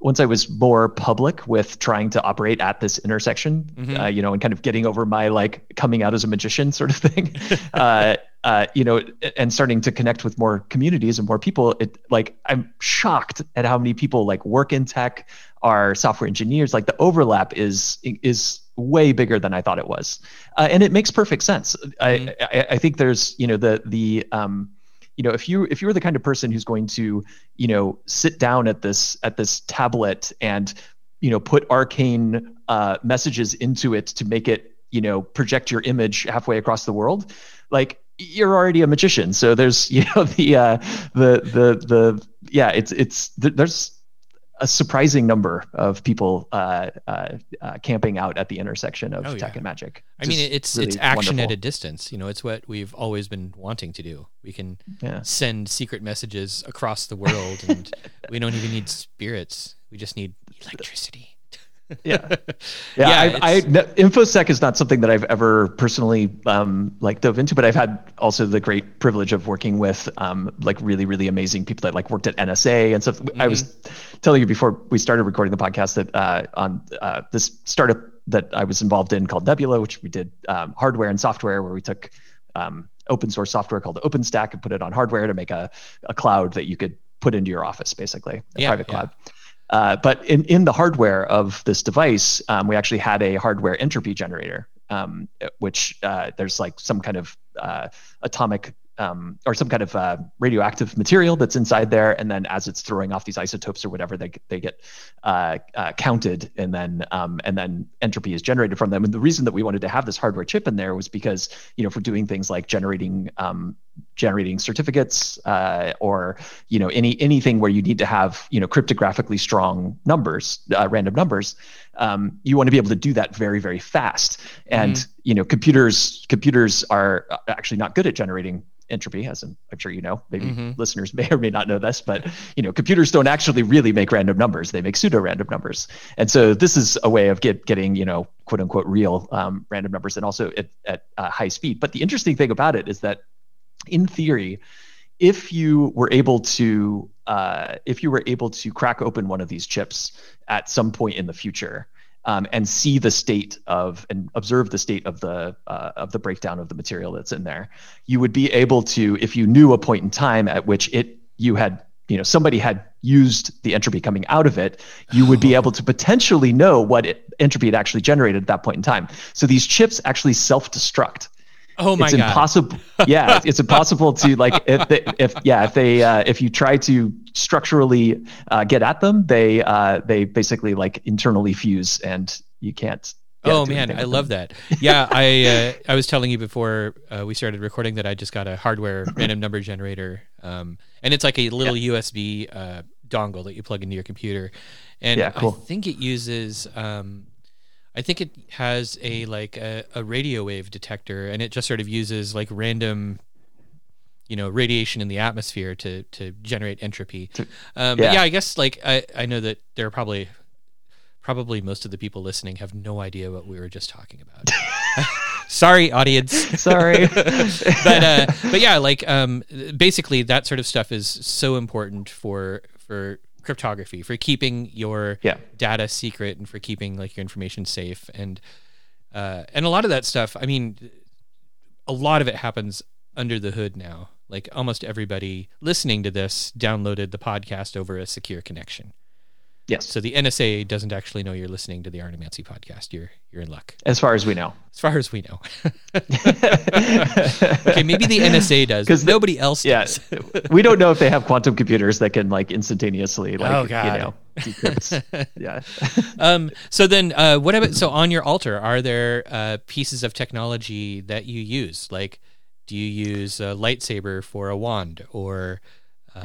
once I was more public with trying to operate at this intersection, uh, you know, and kind of getting over my like coming out as a magician sort of thing, <laughs> uh, uh, you know, and starting to connect with more communities and more people. It like I'm shocked at how many people like work in tech, are software engineers. Like the overlap is is way bigger than I thought it was, uh, and it makes perfect sense. I, I I think there's you know the the um, you know if you if you're the kind of person who's going to you know sit down at this at this tablet and you know put arcane uh, messages into it to make it you know project your image halfway across the world like you're already a magician. So there's <laughs> you know the uh the the the yeah it's it's th- there's a surprising number of people uh, uh, uh, camping out at the intersection of Oh, tech yeah. and magic. I mean, it's really it's action at a distance. You know, it's what we've always been wanting to do. We can Yeah. send secret messages across the world, and we don't even need spirits. We just need <laughs> electricity. <laughs> yeah yeah, Yeah, I, I, no, infosec is not something that i've ever personally um, like dove into but i've had also the great privilege of working with um, like really really amazing people that like worked at nsa and stuff i was Mm-hmm. telling you before we started recording the podcast that uh, on uh, this startup that i was involved in called nebula which we did um, hardware and software where we took um, open source software called openstack and put it on hardware to make a, a cloud that you could put into your office basically a Yeah, private yeah. cloud uh, but in, in the hardware of this device, um, we actually had a hardware entropy generator, um, which uh, there's like some kind of uh, atomic um, or some kind of uh, radioactive material that's inside there, and then as it's throwing off these isotopes or whatever, they they get uh, counted, and then um, and then entropy is generated from them. And the reason that we wanted to have this hardware chip in there was because you know for doing things like generating um, generating certificates uh, or you know any anything where you need to have you know cryptographically strong numbers uh, random numbers um, you want to be able to do that very very fast. And you know computers computers are uh, actually not good at generating entropy as I'm, I'm sure you know. Maybe listeners may or may not know this but you know computers don't actually really make random numbers. They make pseudo random numbers. And so this is a way of get, getting you know quote unquote real um, random numbers and also at, at uh, high speed. But the interesting thing about it is that in theory, if you were able to uh, if you were able to crack open one of these chips at some point in the future, um, and see the state of and observe the state of the uh, of the breakdown of the material that's in there. You would be able to, if you knew a point in time at which it you had you know somebody had used the entropy coming out of it, you would be <laughs> able to potentially know what it, entropy it actually generated at that point in time. So these chips actually self-destruct. Oh my it's god! impossible. yeah, it's impossible to like if they, if yeah if they uh, if you try to structurally uh, get at them, they uh, they basically like internally fuse and you can't. yeah, oh man, I love them. that. Yeah, I uh, I was telling you before uh, we started recording that I just got a hardware random number generator, um, and it's like a little USB uh, dongle that you plug into your computer, and Yeah, cool. I think it uses. Um, I think it has a like a, a radio wave detector, and it just sort of uses like random, you know, radiation in the atmosphere to to generate entropy. Um, But yeah. yeah, I guess like I I know that there are probably probably most of the people listening have no idea what we were just talking about. <laughs> Sorry, audience. Sorry. <laughs> <laughs> but uh, but yeah, like um, basically that sort of stuff is so important for for cryptography, for keeping your Yeah. data secret, and for keeping like your information safe, and uh, and a lot of that stuff. I mean, a lot of it happens under the hood now. Like almost everybody listening to this downloaded the podcast over a secure connection. Yes, So the NSA doesn't actually know you're listening to the Arnemancy podcast. You're you're in luck, as far as we know. as far as we know. <laughs> okay, maybe the NSA does. because nobody else Yeah, does. we don't know if they have quantum computers that can like instantaneously like Oh, you God. know decrypt. <laughs> yeah. Um, so then, uh, what about so on your altar? Are there uh, pieces of technology that you use? Like, do you use a lightsaber for a wand, or <laughs>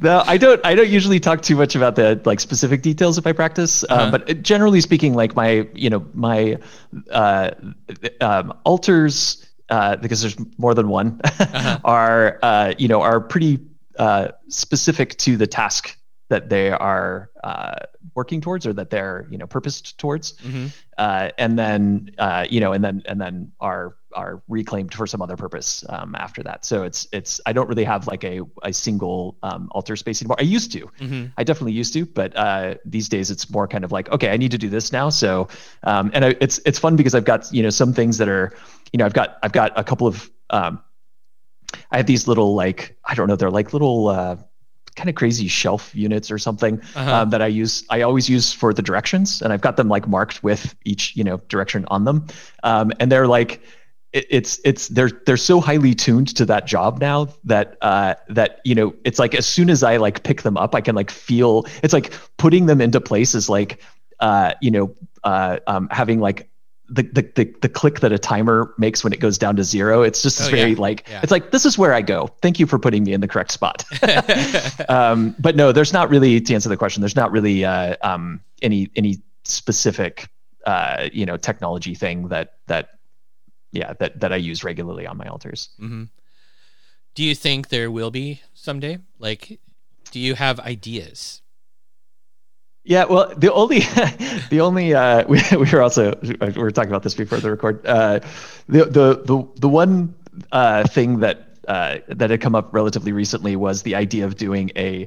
no, I don't. I don't usually talk too much about the like specific details of my practice. Uh-huh. Um, but generally speaking, like my, you know, my uh, um, altars, uh, because there's more than one, Uh-huh. <laughs> are uh, you know are pretty uh, specific to the task that they are uh, working towards or that they're you know purposed towards. Mhm. Uh, and then uh, you know, and then and then are are reclaimed for some other purpose um, after that. So it's it's I don't really have like a a single um, altar space anymore. I used to, Mhm. I definitely used to, but uh, these days it's more kind of like okay, I need to do this now. So um, and I, it's it's fun because I've got you know some things that are you know I've got I've got a couple of um, I have these little like I don't know they're like little. Uh, kind of crazy shelf units or something Uh-huh. um, that I use. I always use for the directions, and I've got them like marked with each you know direction on them, um, and they're like. It- It's it's they're they're so highly tuned to that job now that uh, that you know it's like as soon as I like pick them up I can like feel it's like putting them into place is like uh, you know uh, um, having like the, the the the click that a timer makes when it goes down to zero it's just Oh, very yeah. like Yeah. it's like this is where I go thank you for putting me in the correct spot <laughs> <laughs> um, but no, there's not really to answer the question. There's not really uh, um, any any specific uh, you know technology thing that that yeah that that I use regularly on my altars. hmm Do you think there will be someday? Like, do you have ideas? Yeah, well, the only <laughs> the only uh, <laughs> we we were also we were talking about this before the record. Uh, the the the the one uh, thing that uh, that had come up relatively recently was the idea of doing a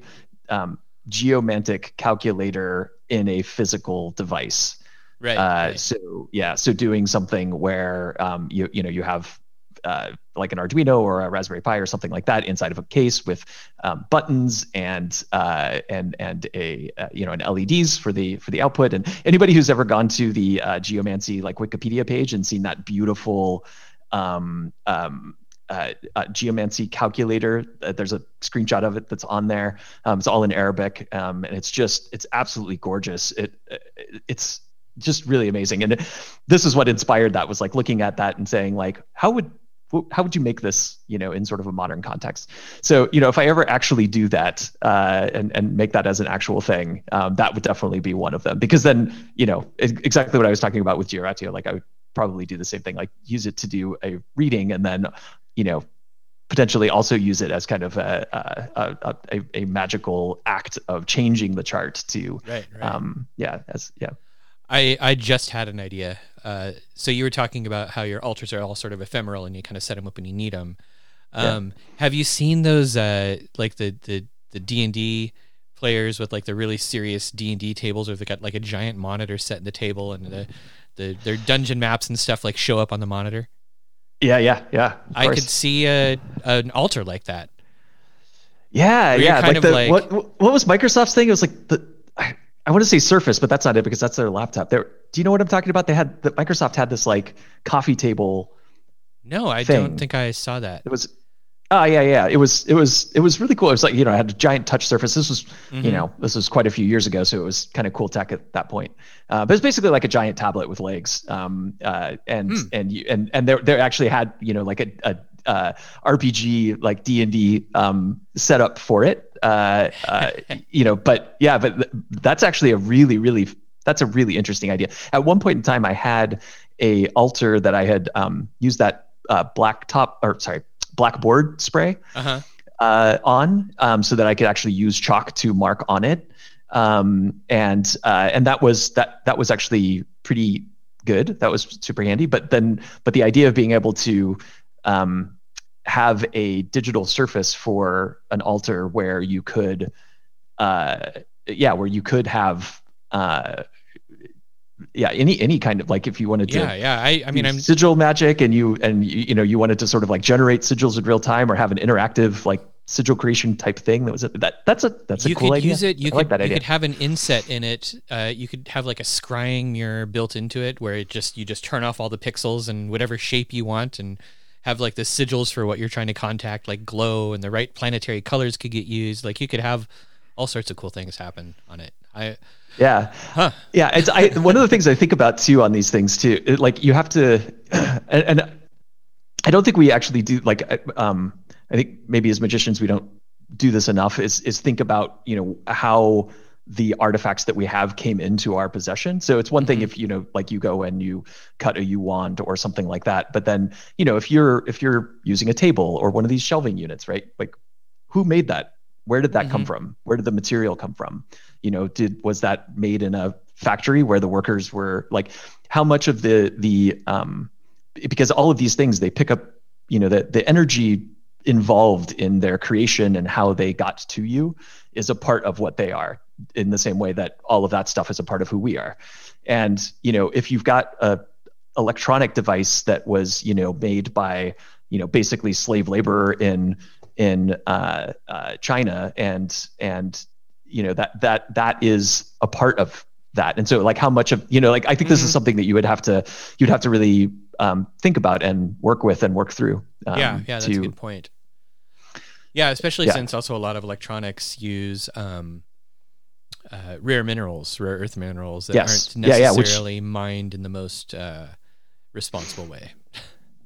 um, geomantic calculator in a physical device. Right. Uh, right. So yeah, so doing something where um, you you know you have uh, like an Arduino or a Raspberry Pi or something like that inside of a case with um, buttons and uh, and and a uh, you know an LEDs for the for the output. And anybody who's ever gone to the uh, Geomancy like Wikipedia page and seen that beautiful um, um, uh, uh, geomancy calculator. Uh, there's a screenshot of it that's on there. Um, it's all in Arabic, um, and it's just it's absolutely gorgeous. It it's just really amazing, and this is what inspired that was like looking at that and saying like, how would how would you make this you know in sort of a modern context? So you know if i ever actually do that uh, and and make that as an actual thing um, that would definitely be one of them. Because then you know exactly what i was talking about with Georatio like i would probably do the same thing like use it to do a reading and then you know potentially also use it as kind of a a, a, a, a magical act of changing the chart to Right, right. um yeah as yeah I, I just had an idea. Uh, so you were talking about how your altars are all sort of ephemeral and you kind of set them up when you need them. Um, Have you seen those uh, like the the the D and D players with like the really serious D and D tables, where they got like a giant monitor set in the table, and the, the their dungeon maps and stuff like show up on the monitor. Yeah, yeah, yeah. I could see a an altar like that. Yeah, yeah. Like the like- what what was Microsoft's thing? It was like the I, want to say Surface, but that's not it because that's their laptop. There. Do you know what I'm talking about? They had the Microsoft had this like coffee table. No, I Thing. don't think I saw that. It was. Oh yeah, yeah. It was it was it was really cool. It was like you know, I had a giant touch surface. This was Mm-hmm. you know this was quite a few years ago, so it was kind of cool tech at that point. Uh, but it's basically like a giant tablet with legs. Um, uh, and Hmm. and you and and there there actually had you know like a, a uh, RPG like D and D um, setup for it. Uh, uh, <laughs> you know, but yeah, but th- that's actually a really really that's a really interesting idea. At one point in time, I had a altar that I had um, used that uh, black top or sorry blackboard spray Uh huh. uh, on um, so that I could actually use chalk to mark on it. Um, and uh, and that was that that was actually pretty good. That was super handy. But then but the idea of being able to um, have a digital surface for an altar where you could uh, yeah where you could have uh, yeah any any kind of like if you wanted to Yeah, yeah. I, I mean, I'm sigil magic and you and you, you know you wanted to sort of like generate sigils in real time or have an interactive like sigil creation type thing that was a, that that's a that's a you cool could idea use it. You I could like that you idea could have an inset in it. Uh, you could have like a scrying mirror built into it, where it just you just turn off all the pixels and whatever shape you want, and have like the sigils for what you're trying to contact, like glow, and the right planetary colors could get used. Like you could have all sorts of cool things happen on it. I yeah huh. yeah it's I, one of the things i think about too on these things too it, like you have to <clears throat> and, and i don't think we actually do like I- um i think maybe as magicians we don't do this enough is is think about you know how the artifacts that we have came into our possession. So it's one thing if you know like you go and you cut a yew wand or something like that but then you know if you're if you're using a table or one of these shelving units right? Like who made that? Where did that come from? Where did the material come from? You know did was that made in a factory where the workers were like how much of the the um because all of these things they pick up you know the the energy involved in their creation and how they got to you is a part of what they are in the same way that all of that stuff is a part of who we are and you know if you've got a electronic device that was you know made by you know basically slave labor in in uh, uh, China and and you know that that that is a part of that and so like how much of you know like I think this is something that you would have to you'd have to really um, think about and work with and work through um, yeah, yeah, that's to a good point. Yeah, especially Yeah. since also a lot of electronics use um, uh, rare minerals, rare earth minerals that Yes. aren't Yeah, yeah, which- necessarily mined in the most uh, responsible way.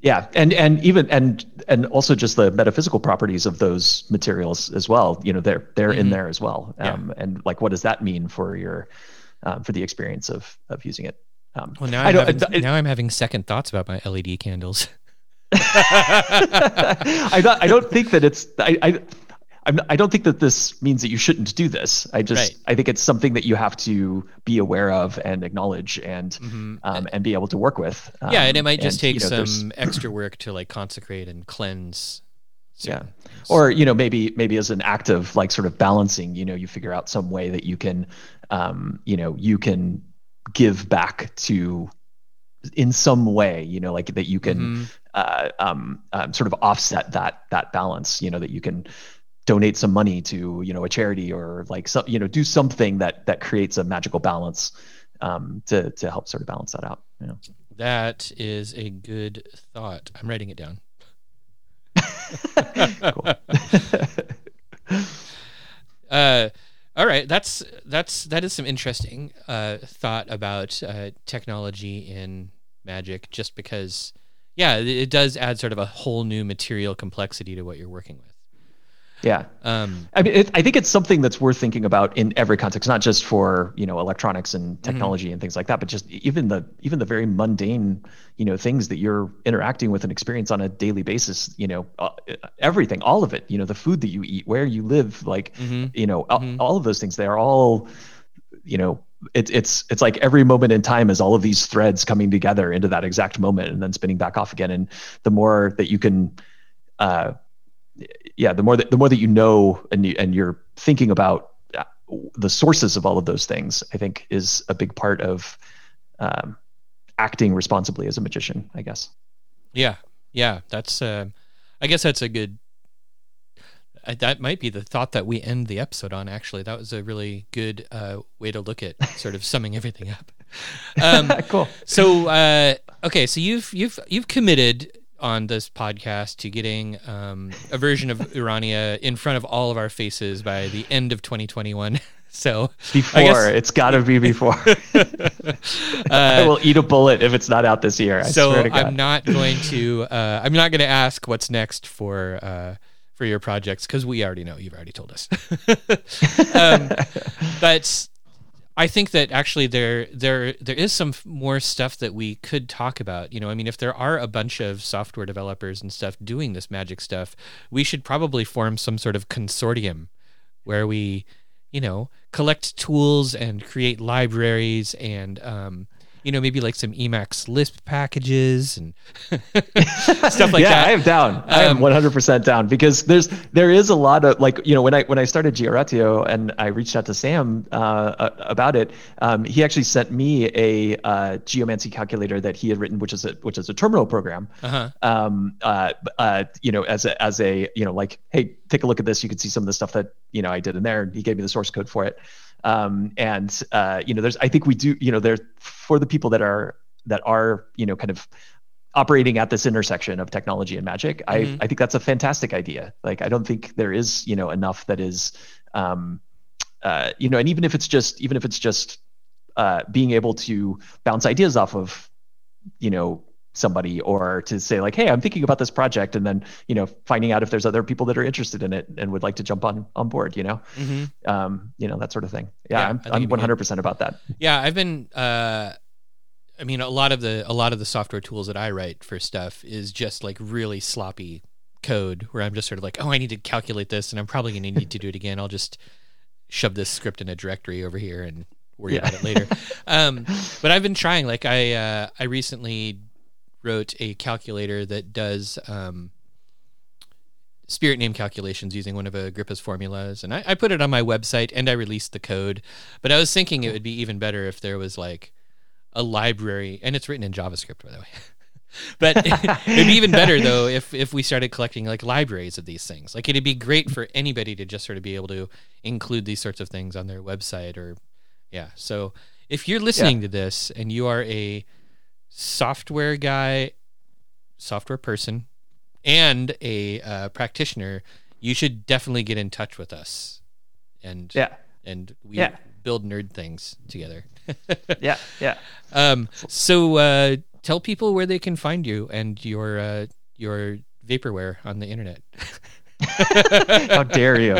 yeah and and even and and also just the metaphysical properties of those materials as well you know they're they're in Mhm. there as well Yeah. um, and like what does that mean for your um, for the experience of of using it um, Well, now I I'm, having, now I'm having second thoughts about my LED candles. <laughs> I don't, I don't think that it's I, I I'm, I don't think that this means that you shouldn't do this. I just Right. I think it's something that you have to be aware of and acknowledge and Mhm. um, and be able to work with. yeah, Um, and it might just and, take you know, some extra work to like consecrate and cleanse. yeah or you know maybe maybe as an act of like sort of balancing you know you figure out some way that you can um you know you can give back to in some way you know like that you can Mhm. uh, um, um, sort of offset that that balance you know that you can donate some money to you know a charity or like some you know do something that that creates a magical balance um, to to help sort of balance that out you know that is a good thought. I'm writing it down. <laughs> cool <laughs> Uh, all right, that's that's that is some interesting uh, thought about uh, technology in magic. Just because, yeah, it does add sort of a whole new material complexity to what you're working with. Yeah Um, I mean, it, I think it's something that's worth thinking about in every context, not just for you know electronics and technology and things like that, but just even the even the very mundane you know things that you're interacting with and experience on a daily basis. You know, uh, everything, all of it. You know, the food that you eat, where you live, like you know, all- all of those things. They are all you know. It's it's it's like every moment in time is all of these threads coming together into that exact moment and then spinning back off again. And the more that you can uh, yeah, the more that the more that you know and you, and you're thinking about the sources of all of those things, I think, is a big part of um, acting responsibly as a magician. I guess. Yeah, yeah, that's. Uh, I guess that's a good. Uh, that might be the thought that we end the episode on. Actually, that was a really good uh, way to look at sort of summing everything up. <laughs> Um, cool. So, uh, okay, so you've you've you've committed on this podcast to getting um, a version of Urania in front of all of our faces by the end of 2021. <laughs> So before guess, it's got to be before. <laughs> uh, I will eat a bullet if it's not out this year. I so I'm not going to. Uh, I'm not going to ask what's next for uh, for your projects because we already know. You've already told us. <laughs> um, but I think that actually there there there is some more stuff that we could talk about. You know, I mean, if there are a bunch of software developers and stuff doing this magic stuff, we should probably form some sort of consortium where we, you know, collect tools and create libraries and um, you know, maybe like some Emacs Lisp packages and <laughs> stuff like yeah, that. I am down. Um, I am 100% um, down because there's there is a lot of like you know when I when I started Georatio and I reached out to Sam uh, about it, um, he actually sent me a uh, geomancy calculator that he had written, which is a which is a terminal program. Uh-huh. Um, uh, uh, you know, as a as a you know like hey, take a look at this. You can see some of the stuff that you know I did in there. He gave me the source code for it. Um, and uh, you know, there's I think we do you know there for the people that are that are you know kind of operating at this intersection of technology and magic. Mm-hmm. I I think that's a fantastic idea. Like I don't think there is you know enough that is um, uh, you know, and even if it's just even if it's just uh, being able to bounce ideas off of you know somebody or to say like hey i'm thinking about this project and then you know finding out if there's other people that are interested in it and would like to jump on on board you know? Mm-hmm. um you know that sort of thing. Yeah, yeah i'm, I'm 100% about that. Yeah i've been uh i mean a lot of the a lot of the software tools that i write for stuff is just like really sloppy code where i'm just sort of like oh i need to calculate this and i'm probably going to need to do it again. I'll just shove this script in a directory over here and worry yeah. about it later. <laughs> Um but i've been trying like i uh i recently wrote a calculator that does um, spirit name calculations using one of Agrippa's formulas, and I, I, put it on my website and I released the code. But I was thinking it would be even better if there was like a library, and it's written in JavaScript, by the way. <laughs> but <laughs> it'd be even better though if if we started collecting like libraries of these things. Like it'd be great for anybody to just sort of be able to include these sorts of things on their website or yeah. So if you're listening yeah. to this and you are a software guy, software person, and a uh, practitioner, you should definitely get in touch with us. And yeah, and we yeah. build nerd things together. <laughs> yeah, yeah. Um, so uh, tell people where they can find you and your uh, your vaporware on the internet. <laughs> How dare you?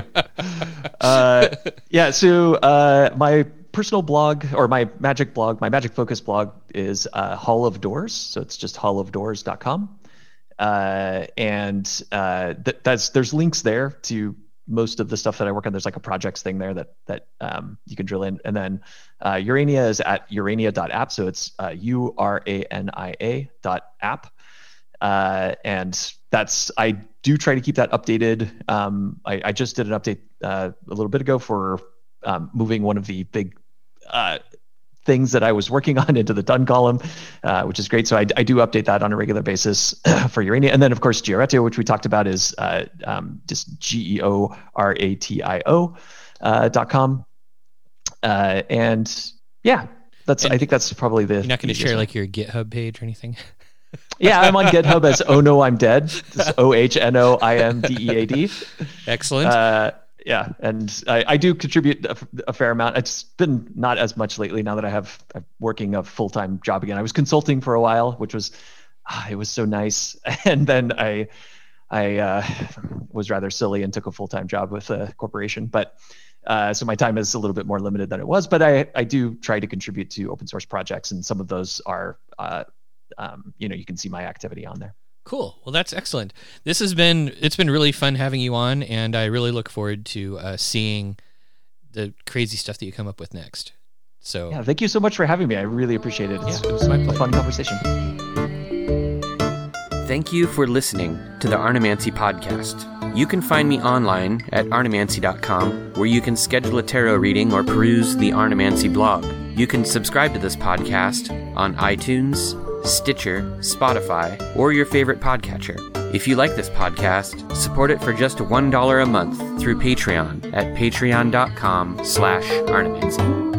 Uh, yeah, so uh, my personal blog or my magic blog, my magic focus blog is uh, Hall of Doors. So it's just hallofdoors.com. Uh, and uh, th- that's there's links there to most of the stuff that I work on. There's like a projects thing there that that um, you can drill in, and then uh, Urania is at urania.app. So it's uh, U R A N I A dot app, uh, and that's I do try to keep that updated. Um, I, I, just did an update uh, a little bit ago for um, moving one of the big uh, things that I was working <laughs> on into the done column, uh, which is great. So I, I, do update that on a regular basis <clears throat> for Urania. And then, of course, Georatio, which we talked about, is uh, um, just G E O R A T I O uh, dot com. Uh, and yeah, that's. And I think that's probably the. You're not going to share one. like your GitHub page or anything. <laughs> yeah, I'm on GitHub as Oh No I'm Dead. O H N O I M D E A D. <laughs> Excellent. Yeah, and I, I do contribute a, a, fair amount. It's been not as much lately now that I have I'm working a full time job again. I was consulting for a while, which was ah, it was so nice, <laughs> and then I I uh, was rather silly and took a full time job with a corporation, but. Uh, so my time is a little bit more limited than it was, but I, I do try to contribute to open source projects, and some of those are, uh, um, you know, you can see my activity on there. Cool. Well, that's excellent. This has been it's been really fun having you on, and I really look forward to uh, seeing the crazy stuff that you come up with next. So yeah, thank you so much for having me. I really appreciate it. It's, yeah, it was my a fun conversation. Thank you for listening to the Arnemancy podcast. You can find me online at arnemancy.com, where you can schedule a tarot reading or peruse the Arnemancy blog. You can subscribe to this podcast on iTunes, Stitcher, Spotify, or your favorite podcatcher. If you like this podcast, support it for just $1 a month through Patreon at patreon.com slash arnemancy.